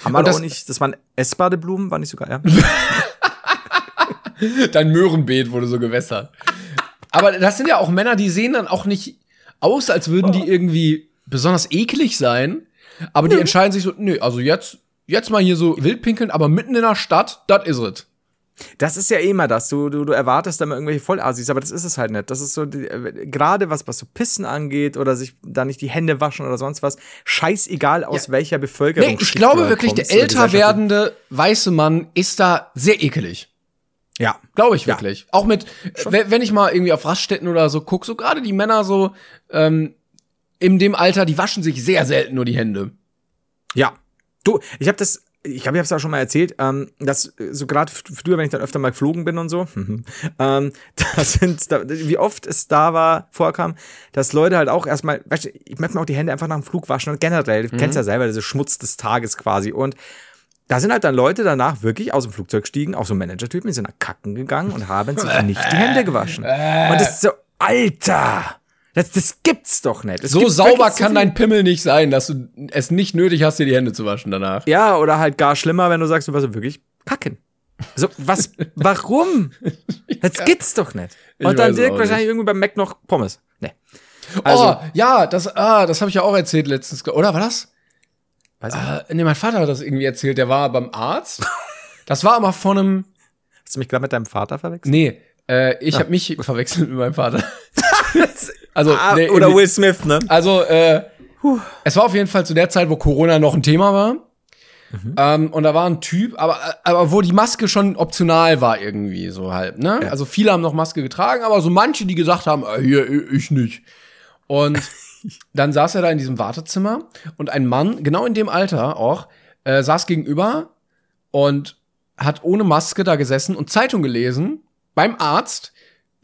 [SPEAKER 2] Haben wir
[SPEAKER 1] Und das-
[SPEAKER 2] auch nicht, das waren essbare Blumen, war nicht sogar, ja. [LAUGHS]
[SPEAKER 1] Dein Möhrenbeet wurde so gewässert. Aber das sind ja auch Männer, die sehen dann auch nicht aus, als würden die [LAUGHS] irgendwie besonders eklig sein, Aber die entscheiden sich so, nö, also jetzt, jetzt mal hier so wild pinkeln, aber mitten in der Stadt, das is it.
[SPEAKER 2] Das ist ja eh immer das. Du, du, du erwartest dann mal irgendwelche Vollassis, aber das ist es halt nicht. Das ist so, äh, gerade was, was so Pissen angeht oder sich da nicht die Hände waschen oder sonst was, scheißegal aus welcher Bevölkerung.
[SPEAKER 1] Nee, ich glaube wirklich, der älter werdende weiße Mann ist da sehr ekelig.
[SPEAKER 2] Ja.
[SPEAKER 1] Glaube ich
[SPEAKER 2] Ja.
[SPEAKER 1] wirklich. Auch mit, äh, wenn ich mal irgendwie auf Raststätten oder so guck, so gerade die Männer so ähm, in dem Alter, die waschen sich sehr selten nur die Hände.
[SPEAKER 2] Ja. Du, ich habe das, ich glaube, ich habe es auch schon mal erzählt, ähm, dass äh, so gerade früher, wenn ich dann öfter mal geflogen bin und so, ähm, [LAUGHS] da sind, da, wie oft es da war, vorkam, dass Leute halt auch erstmal, weißt du, ich möchte mir auch die Hände einfach nach dem Flug waschen und generell, du kennst ja selber, diese Schmutz des Tages quasi und da sind halt dann Leute danach wirklich aus dem Flugzeug gestiegen, auch so Manager-Typen, die sind nach Kacken gegangen und haben sich nicht die Hände gewaschen. Und das ist so, Alter! Das, das gibt's doch nicht. Es
[SPEAKER 1] So sauber
[SPEAKER 2] so
[SPEAKER 1] kann
[SPEAKER 2] viel-
[SPEAKER 1] dein Pimmel nicht sein, dass du es nicht nötig hast, dir die Hände zu waschen danach.
[SPEAKER 2] Ja, oder halt gar schlimmer, wenn du sagst, du warst wirklich kacken. So, was, [LAUGHS] warum? Das gibt's doch nicht.
[SPEAKER 1] Ich
[SPEAKER 2] Und dann
[SPEAKER 1] weiß
[SPEAKER 2] direkt wahrscheinlich
[SPEAKER 1] nicht.
[SPEAKER 2] irgendwie beim Mac noch Pommes. Nee. Also,
[SPEAKER 1] oh, ja, das, ah, das habe ich ja auch erzählt letztens. Oder war das?
[SPEAKER 2] weiß ich
[SPEAKER 1] Äh, nee, mein Vater hat das irgendwie erzählt. Der war beim Arzt. Das war aber von einem.
[SPEAKER 2] hast du mich gerade mit deinem Vater verwechselt?
[SPEAKER 1] Nee, äh, ich habe mich verwechselt mit meinem Vater. [LAUGHS] [LAUGHS] also,
[SPEAKER 2] Ah,
[SPEAKER 1] nee,
[SPEAKER 2] oder Will Smith, ne?
[SPEAKER 1] Also, äh, es war auf jeden Fall zu der Zeit, wo Corona noch ein Thema war. Ähm, und da war ein Typ, aber, aber wo die Maske schon optional war irgendwie so halb, ne? Also viele haben noch Maske getragen, aber so manche, die gesagt haben, äh, hier, ich nicht. Und [LAUGHS] dann saß er da in diesem Wartezimmer und ein Mann, genau in dem Alter auch, äh, saß gegenüber und hat ohne Maske da gesessen und Zeitung gelesen beim Arzt,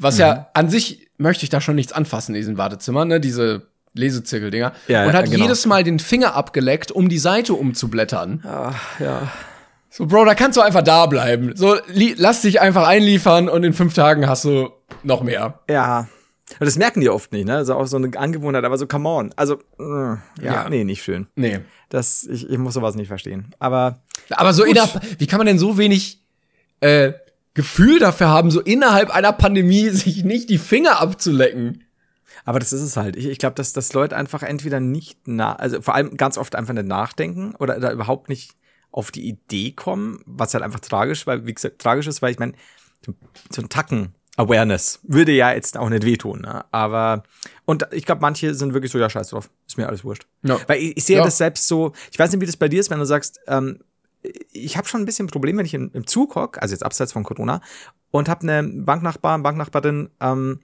[SPEAKER 1] was ja an sich möchte ich da schon nichts anfassen in diesem Wartezimmer, ne, diese Lesezirkeldinger.
[SPEAKER 2] Ja,
[SPEAKER 1] und hat
[SPEAKER 2] genau.
[SPEAKER 1] jedes Mal den Finger abgeleckt, um die Seite umzublättern.
[SPEAKER 2] Ach, ja.
[SPEAKER 1] So, Bro, da kannst du einfach da bleiben. So, lass dich einfach einliefern und in fünf Tagen hast du noch mehr.
[SPEAKER 2] Ja. Und das merken die oft nicht, ne? Also auch so eine Angewohnheit, aber so, come on. Also, äh, ja,
[SPEAKER 1] Ja.
[SPEAKER 2] nee, nicht schön.
[SPEAKER 1] Nee.
[SPEAKER 2] Das, ich, ich muss sowas nicht verstehen. Aber
[SPEAKER 1] Aber so innerhalb, wie kann man denn so wenig äh, Gefühl dafür haben, so innerhalb einer Pandemie [LAUGHS] sich nicht die Finger abzulecken?
[SPEAKER 2] Aber das ist es halt. Ich, ich glaube, dass, dass Leute einfach entweder nicht na, also vor allem ganz oft einfach nicht nachdenken oder da überhaupt nicht auf die Idee kommen, was halt einfach tragisch, weil, wie gesagt, tragisch ist, weil ich meine, so, ein Tacken Awareness würde ja jetzt auch nicht wehtun, ne? Aber und ich glaube, manche sind wirklich so, ja, scheiß drauf, ist mir alles wurscht.
[SPEAKER 1] Ja.
[SPEAKER 2] Weil ich, ich sehe
[SPEAKER 1] Ja.
[SPEAKER 2] das selbst so, ich weiß nicht, wie das bei dir ist, wenn du sagst, ähm, ich habe schon ein bisschen ein Problem, wenn ich im Zug hock, also jetzt abseits von Corona, und habe eine Banknachbar, Banknachbarin, ähm,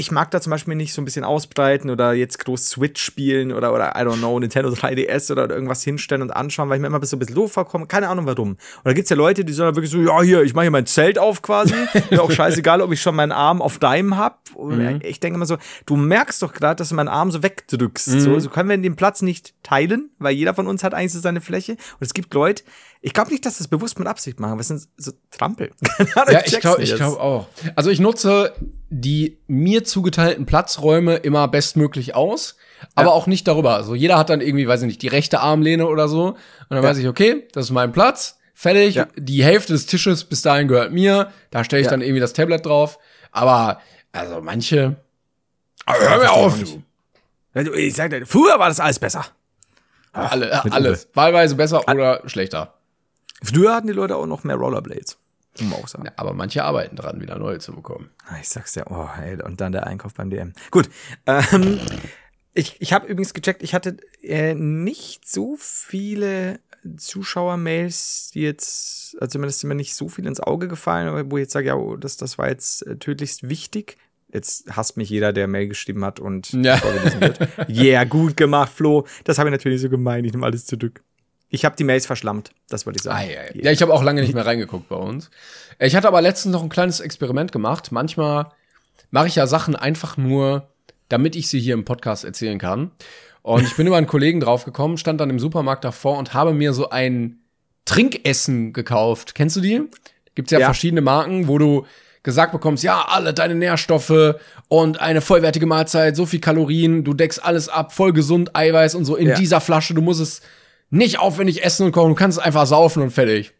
[SPEAKER 2] ich mag da zum Beispiel nicht so ein bisschen ausbreiten oder jetzt groß Switch spielen oder, oder I don't know, Nintendo [LAUGHS] 3DS oder irgendwas hinstellen und anschauen, weil ich mir immer so ein bisschen doof vorkomme. Keine Ahnung warum. Und da gibt's ja Leute, die dann wirklich so, ja, hier, ich mache hier mein Zelt auf quasi. Mir auch scheißegal, ob ich schon meinen Arm auf deinem hab. Und Ich denke immer so, du merkst doch gerade, dass du meinen Arm so wegdrückst. So, so können wir den Platz nicht teilen, weil jeder von uns hat eigentlich so seine Fläche. Und es gibt Leute, ich glaube nicht, dass das bewusst mit Absicht machen, es sind so Trampel. [LAUGHS]
[SPEAKER 1] Ja, ich glaube ich glaub auch. Also ich nutze die mir zugeteilten Platzräume immer bestmöglich aus, aber
[SPEAKER 2] Ja.
[SPEAKER 1] auch nicht darüber. Also jeder hat dann irgendwie, weiß ich nicht, die rechte Armlehne oder so. Und dann weiß ich, okay, das ist mein Platz, fertig.
[SPEAKER 2] Ja.
[SPEAKER 1] Die Hälfte des Tisches bis dahin gehört mir. Da stelle ich
[SPEAKER 2] Ja.
[SPEAKER 1] dann irgendwie das Tablet drauf. Aber, also manche. Aber hör mir auf, du.
[SPEAKER 2] Ich sag dir, früher war das alles besser.
[SPEAKER 1] Alle,
[SPEAKER 2] mit
[SPEAKER 1] alles. Wahlweise besser oder schlechter.
[SPEAKER 2] Früher hatten die Leute auch noch mehr Rollerblades. Muss man auch sagen.
[SPEAKER 1] Ja, aber manche arbeiten dran, wieder neue zu bekommen.
[SPEAKER 2] Ah, Ich sag's ja, oh, ey, und dann der Einkauf beim DM. Gut. Ähm, ich ich habe übrigens gecheckt, ich hatte äh, nicht so viele Zuschauer-Mails, die jetzt, also zumindest sind mir nicht so viel ins Auge gefallen, aber wo ich jetzt sage, ja, oh, das, das war jetzt äh, tödlichst wichtig. Jetzt hasst mich jeder, der Mail geschrieben hat und
[SPEAKER 1] Ja.
[SPEAKER 2] vorgelesen wird. [LAUGHS] Yeah, gut gemacht, Flo. Das habe ich natürlich so gemeint. Ich nehme alles zurück. Ich habe die Mails verschlammt. Das wollte ich sagen.
[SPEAKER 1] Ah, ja, ja. ja, ich habe auch lange nicht mehr reingeguckt bei uns. Ich hatte aber letztens noch ein kleines Experiment gemacht. Manchmal mache ich ja Sachen einfach nur, damit ich sie hier im Podcast erzählen kann. Und ich bin über einen Kollegen draufgekommen, stand dann im Supermarkt davor und habe mir so ein Trinkessen gekauft. Kennst du die? Gibt's ja,
[SPEAKER 2] Ja.
[SPEAKER 1] verschiedene Marken, wo du gesagt bekommst, ja, alle deine Nährstoffe und eine vollwertige Mahlzeit, so viel Kalorien, du deckst alles ab, voll gesund, Eiweiß und so in
[SPEAKER 2] Ja.
[SPEAKER 1] dieser Flasche. Du musst es nicht aufwendig essen und kochen, du kannst es einfach saufen und fertig.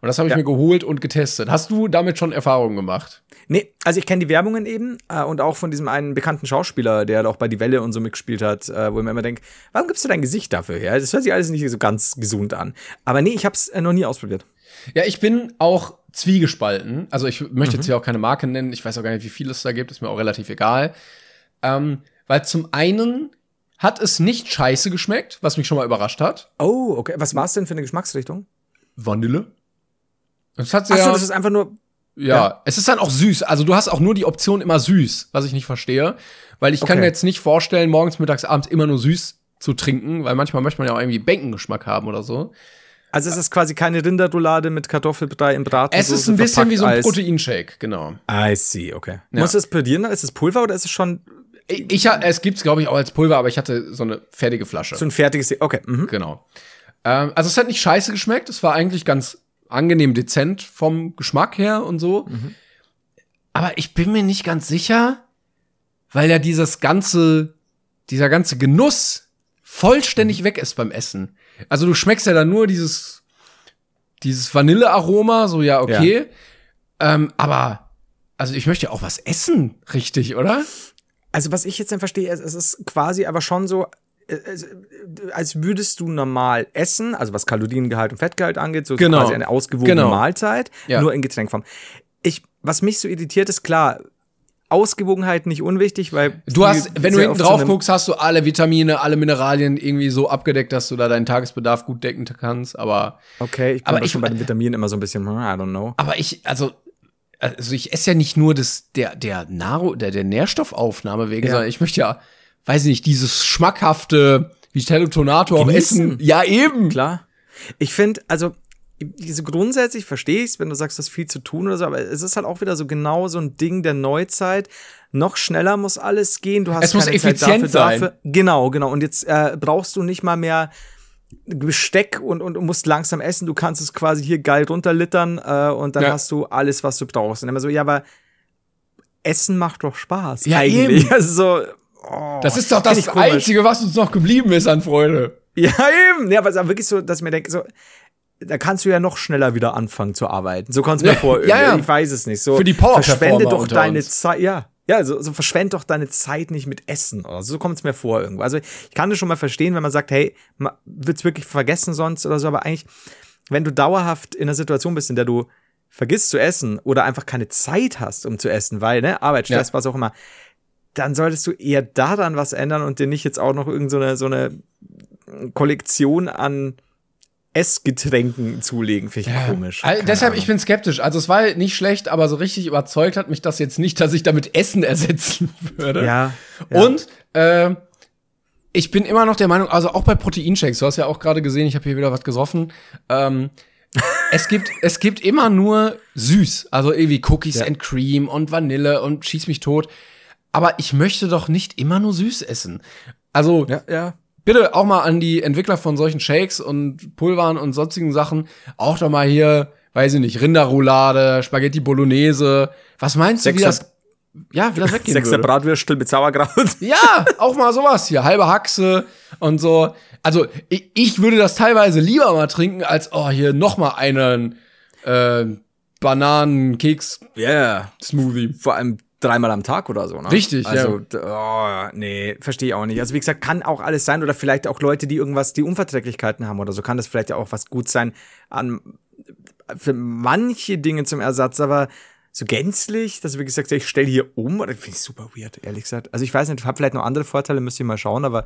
[SPEAKER 1] Und das habe ich
[SPEAKER 2] Ja.
[SPEAKER 1] mir geholt und getestet. Hast du damit schon Erfahrungen gemacht?
[SPEAKER 2] Nee, also ich kenne die Werbungen eben äh, und auch von diesem einen bekannten Schauspieler, der auch bei Die Welle und so mitgespielt hat, äh, wo ich mir immer denke, warum gibst du dein Gesicht dafür her? Das hört sich alles nicht so ganz gesund an. Aber nee, ich habe es äh, noch nie ausprobiert.
[SPEAKER 1] Ja, ich bin auch zwiegespalten. Also ich möchte
[SPEAKER 2] Mhm.
[SPEAKER 1] jetzt hier auch keine Marke nennen. Ich weiß auch gar nicht, wie viel es da gibt. Ist mir auch relativ egal. Ähm, weil zum einen hat es nicht scheiße geschmeckt, was mich schon mal überrascht hat.
[SPEAKER 2] Oh, okay. Was war es denn für eine Geschmacksrichtung?
[SPEAKER 1] Vanille. Es hat sehr,
[SPEAKER 2] Achso, das ist einfach nur.
[SPEAKER 1] ja,
[SPEAKER 2] ja.
[SPEAKER 1] es ist dann auch süß. Also du hast auch nur die Option immer süß, was ich nicht verstehe. Weil ich kann
[SPEAKER 2] Okay.
[SPEAKER 1] mir jetzt nicht vorstellen, morgens, mittags, abends immer nur süß zu trinken, weil manchmal möchte man ja auch irgendwie Bacon-Geschmack haben oder so.
[SPEAKER 2] Also es ist quasi keine Rinderroulade mit Kartoffelbrei im Braten.
[SPEAKER 1] Es ist ein bisschen wie so ein Proteinshake, genau.
[SPEAKER 2] I see, okay.
[SPEAKER 1] Ja.
[SPEAKER 2] Muss es pürieren? Ist es Pulver oder ist es schon
[SPEAKER 1] Ich, ich, es gibt's glaube ich auch als Pulver, aber ich hatte so eine fertige Flasche.
[SPEAKER 2] so ein fertiges? Okay. Mhm.
[SPEAKER 1] Genau. Ähm, also es hat nicht scheiße geschmeckt. Es war eigentlich ganz angenehm dezent vom Geschmack her und so. Aber ich bin mir nicht ganz sicher, weil ja dieses ganze, dieser ganze Genuss vollständig weg ist beim Essen. Also du schmeckst ja dann nur dieses, dieses Vanillearoma, so ja, okay. Ähm, aber, also ich möchte ja auch was essen, richtig, oder?
[SPEAKER 2] Also was ich jetzt dann verstehe, es es ist quasi aber schon so, äh, als würdest du normal essen, also was Kaloriengehalt und Fettgehalt angeht, so
[SPEAKER 1] Genau.
[SPEAKER 2] quasi eine ausgewogene
[SPEAKER 1] Genau.
[SPEAKER 2] Mahlzeit,
[SPEAKER 1] Ja.
[SPEAKER 2] nur in Getränkform. Ich, was mich so irritiert ist, klar, Ausgewogenheit nicht unwichtig, weil
[SPEAKER 1] Du hast, wenn du hinten drauf guckst, hast du alle Vitamine, alle Mineralien irgendwie so abgedeckt, dass du da deinen Tagesbedarf gut decken kannst. Aber,
[SPEAKER 2] Okay, ich bin
[SPEAKER 1] Aber ich-
[SPEAKER 2] schon bei den Vitaminen immer so ein bisschen, hm, I don't know.
[SPEAKER 1] aber ich, also, also ich esse ja nicht nur das, der, der Nahrung, der, der Nährstoffaufnahme wegen,
[SPEAKER 2] Ja.
[SPEAKER 1] sondern ich möchte ja, weiß ich nicht, dieses schmackhafte Vitello Tonato auch essen. Ja, eben.
[SPEAKER 2] Klar. Ich finde, also so grundsätzlich verstehe ich es, wenn du sagst, du hast viel zu tun oder so, aber es ist halt auch wieder so genau so ein Ding der Neuzeit. Noch schneller muss alles gehen. Du hast
[SPEAKER 1] Es muss effizient sein.
[SPEAKER 2] Genau, genau. Und jetzt äh, brauchst du nicht mal mehr Besteck und, und, und musst langsam essen. Du kannst es quasi hier geil runterlittern äh, und dann
[SPEAKER 1] Ja.
[SPEAKER 2] hast du alles, was du brauchst. Und immer so, ja, aber Essen macht doch Spaß.
[SPEAKER 1] Ja,
[SPEAKER 2] eigentlich.
[SPEAKER 1] eben. [LAUGHS]
[SPEAKER 2] Also so, oh,
[SPEAKER 1] Das ist doch das. Einzige, was uns noch geblieben ist an Freude.
[SPEAKER 2] Ja, eben. Ja, aber es ist wirklich so, dass ich mir denke, so, da kannst du ja noch schneller wieder anfangen zu arbeiten. So kommst du mir
[SPEAKER 1] Ja,
[SPEAKER 2] vor.
[SPEAKER 1] ja, ja.
[SPEAKER 2] Ich weiß es nicht. So,
[SPEAKER 1] Für die Power-Performer
[SPEAKER 2] Verschwende doch deine. Zeit. Ja. Ja, so, so verschwend doch deine Zeit nicht mit Essen. Oder so kommt es mir vor irgendwo. Also ich kann das schon mal verstehen, wenn man sagt, hey, man wird's wirklich vergessen sonst oder so, aber eigentlich, wenn du dauerhaft in einer Situation bist, in der du vergisst zu essen oder einfach keine Zeit hast, um zu essen, weil, ne, Arbeit, Stress,
[SPEAKER 1] Ja.
[SPEAKER 2] was auch immer, dann solltest du eher daran was ändern und dir nicht jetzt auch noch irgendeine so so eine Kollektion an Essgetränken zulegen. Finde ich komisch.
[SPEAKER 1] Also, deshalb,
[SPEAKER 2] Ahnung.
[SPEAKER 1] ich bin skeptisch. Also es war nicht schlecht, aber so richtig überzeugt hat mich das jetzt nicht, dass ich damit Essen [LAUGHS] ersetzen würde.
[SPEAKER 2] Ja. ja.
[SPEAKER 1] Und äh, ich bin immer noch der Meinung, also auch bei Proteinshakes, du hast ja auch gerade gesehen, ich habe hier wieder was gesoffen. Ähm, [LAUGHS] es gibt es gibt immer nur süß, also irgendwie Cookies
[SPEAKER 2] Ja.
[SPEAKER 1] and Cream und Vanille und schieß mich tot. Aber ich möchte doch nicht immer nur süß essen. Also
[SPEAKER 2] ja, ja.
[SPEAKER 1] Bitte auch mal an die Entwickler von solchen Shakes und Pulvern und sonstigen Sachen auch doch mal hier, weiß ich nicht, Rinderroulade, Spaghetti Bolognese. Was meinst du, wie das, ja, wie das weggehen
[SPEAKER 2] Sechser
[SPEAKER 1] würde?
[SPEAKER 2] Bratwürstel mit Sauerkraut. [LAUGHS]
[SPEAKER 1] Ja, auch mal sowas hier, halbe Haxe und so. Also ich, ich würde das teilweise lieber mal trinken, als oh hier noch mal einen äh, Bananenkeks-Smoothie.
[SPEAKER 2] Ja, vor allem dreimal am Tag oder so, ne?
[SPEAKER 1] Richtig, ja.
[SPEAKER 2] also, d- oh, nee, verstehe ich auch nicht. Also, wie gesagt, kann auch alles sein oder vielleicht auch Leute, die irgendwas, die Unverträglichkeiten haben oder so, kann das vielleicht ja auch was gut sein an, für manche Dinge zum Ersatz, aber so gänzlich, dass du wirklich sagst, ich stelle hier um, oder finde ich super weird, ehrlich gesagt. Also, ich weiß nicht, ich habe vielleicht noch andere Vorteile, müsst ihr mal schauen, aber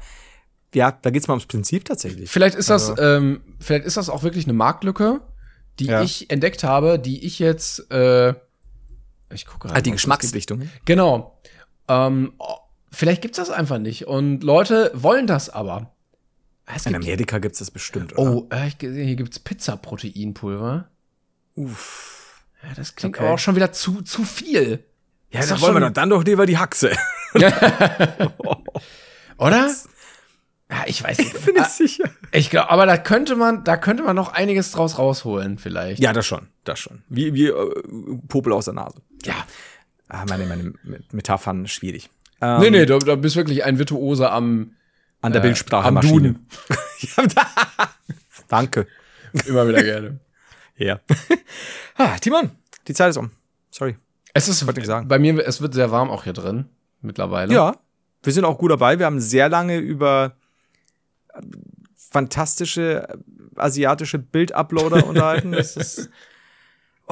[SPEAKER 2] ja, da geht's mal ums Prinzip tatsächlich.
[SPEAKER 1] Vielleicht ist das, ähm, vielleicht ist das auch wirklich eine Marktlücke, die
[SPEAKER 2] Ja.
[SPEAKER 1] ich entdeckt habe, die ich jetzt, äh, ich gucke gerade.
[SPEAKER 2] Ah, die Geschmacksrichtung.
[SPEAKER 1] Genau. Ähm, oh, vielleicht gibt's das einfach nicht und Leute wollen das aber. Es
[SPEAKER 2] In
[SPEAKER 1] gibt,
[SPEAKER 2] Amerika gibt's das bestimmt, oder?
[SPEAKER 1] oh, äh, ich gesehen, hier gibt's Pizza-Proteinpulver.
[SPEAKER 2] Uff.
[SPEAKER 1] Ja, das klingt
[SPEAKER 2] Okay.
[SPEAKER 1] aber auch schon wieder zu, zu viel.
[SPEAKER 2] Ja, dann
[SPEAKER 1] doch
[SPEAKER 2] wollen wir
[SPEAKER 1] schon-
[SPEAKER 2] doch dann doch lieber die Haxe. [LAUGHS]
[SPEAKER 1] Oder? Ja, ich weiß nicht.
[SPEAKER 2] Bin ich
[SPEAKER 1] Ah,
[SPEAKER 2] sicher.
[SPEAKER 1] ich glaube, aber da könnte man, da könnte man noch einiges draus rausholen, vielleicht.
[SPEAKER 2] Ja, das schon, das schon. Wie, wie äh, Popel aus der Nase.
[SPEAKER 1] Ja.
[SPEAKER 2] Ah, meine, meine Metaphern schwierig.
[SPEAKER 1] Nee,
[SPEAKER 2] Ähm,
[SPEAKER 1] nee, du, du bist wirklich ein Virtuose am,
[SPEAKER 2] An der
[SPEAKER 1] äh,
[SPEAKER 2] Bildsprache
[SPEAKER 1] am Duden. [LAUGHS]
[SPEAKER 2] Danke.
[SPEAKER 1] Immer wieder gerne. [LAUGHS]
[SPEAKER 2] Ja. ah, Timon, die Zeit ist um. Sorry.
[SPEAKER 1] Es ist,
[SPEAKER 2] ich sagen.
[SPEAKER 1] bei mir, es wird sehr warm auch hier drin, mittlerweile.
[SPEAKER 2] Ja, wir sind auch gut dabei. Wir haben sehr lange über äh, fantastische äh, asiatische Bilduploader [LAUGHS] unterhalten. Das ist.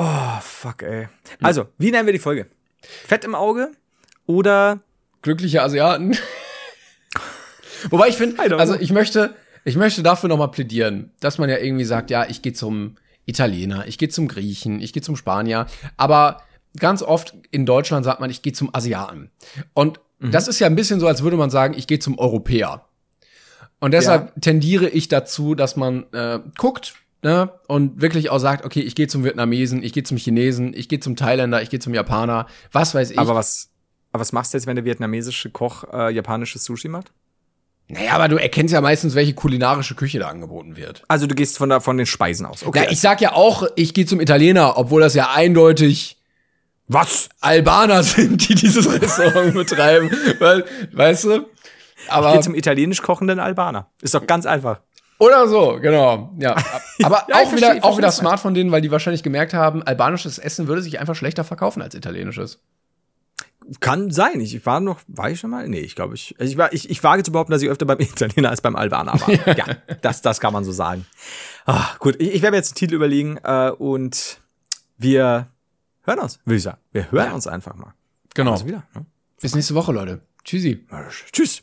[SPEAKER 2] Oh, fuck, ey. Also, wie nennen wir die Folge? Fett im Auge oder
[SPEAKER 1] Glückliche Asiaten. [LAUGHS] Wobei ich finde, also ich möchte, ich möchte dafür nochmal plädieren, dass man ja irgendwie sagt, ja, ich gehe zum Italiener, ich gehe zum Griechen, ich gehe zum Spanier, aber ganz oft in Deutschland sagt man, ich gehe zum Asiaten. Und
[SPEAKER 2] Mhm.
[SPEAKER 1] das ist ja ein bisschen so, als würde man sagen, ich gehe zum Europäer. Und deshalb tendiere ich dazu, dass man äh, guckt ne, und wirklich auch sagt, okay, ich gehe zum Vietnamesen, ich gehe zum Chinesen, ich gehe zum Thailänder, ich gehe zum Japaner, was weiß ich.
[SPEAKER 2] Aber was, aber was machst du jetzt, wenn der vietnamesische Koch äh, japanisches Sushi macht?
[SPEAKER 1] naja, aber du erkennst ja meistens, welche kulinarische Küche da angeboten wird.
[SPEAKER 2] Also du gehst von, der, von den Speisen aus. Okay.
[SPEAKER 1] Ja, ich sag ja auch, ich gehe zum Italiener, obwohl das ja eindeutig
[SPEAKER 2] was?
[SPEAKER 1] Albaner [LAUGHS] sind, die dieses Restaurant betreiben. Weil, weißt du?
[SPEAKER 2] Ich
[SPEAKER 1] Aber,
[SPEAKER 2] gehe zum italienisch kochenden Albaner. Ist doch ganz einfach.
[SPEAKER 1] Oder so, genau. Ja. Aber [LAUGHS]
[SPEAKER 2] Ja,
[SPEAKER 1] auch
[SPEAKER 2] verstehe-
[SPEAKER 1] wieder, auch wieder smart von denen, weil die wahrscheinlich gemerkt haben, albanisches Essen würde sich einfach schlechter verkaufen als italienisches.
[SPEAKER 2] Kann sein. Ich war noch, war ich schon mal? Nee, ich glaube, ich, ich, war, ich, ich wage zu behaupten, dass ich öfter beim [LAUGHS] Italiener als beim Albaner war. [LAUGHS] ja, das, das kann man so sagen. Ah, gut, ich, ich werde mir jetzt den Titel überlegen äh, und wir hören uns, würde ich sagen. Wir hören uns einfach mal.
[SPEAKER 1] Genau.
[SPEAKER 2] Also. Ne?
[SPEAKER 1] Bis nächste Woche, Leute. Tschüssi.
[SPEAKER 2] Tschüss.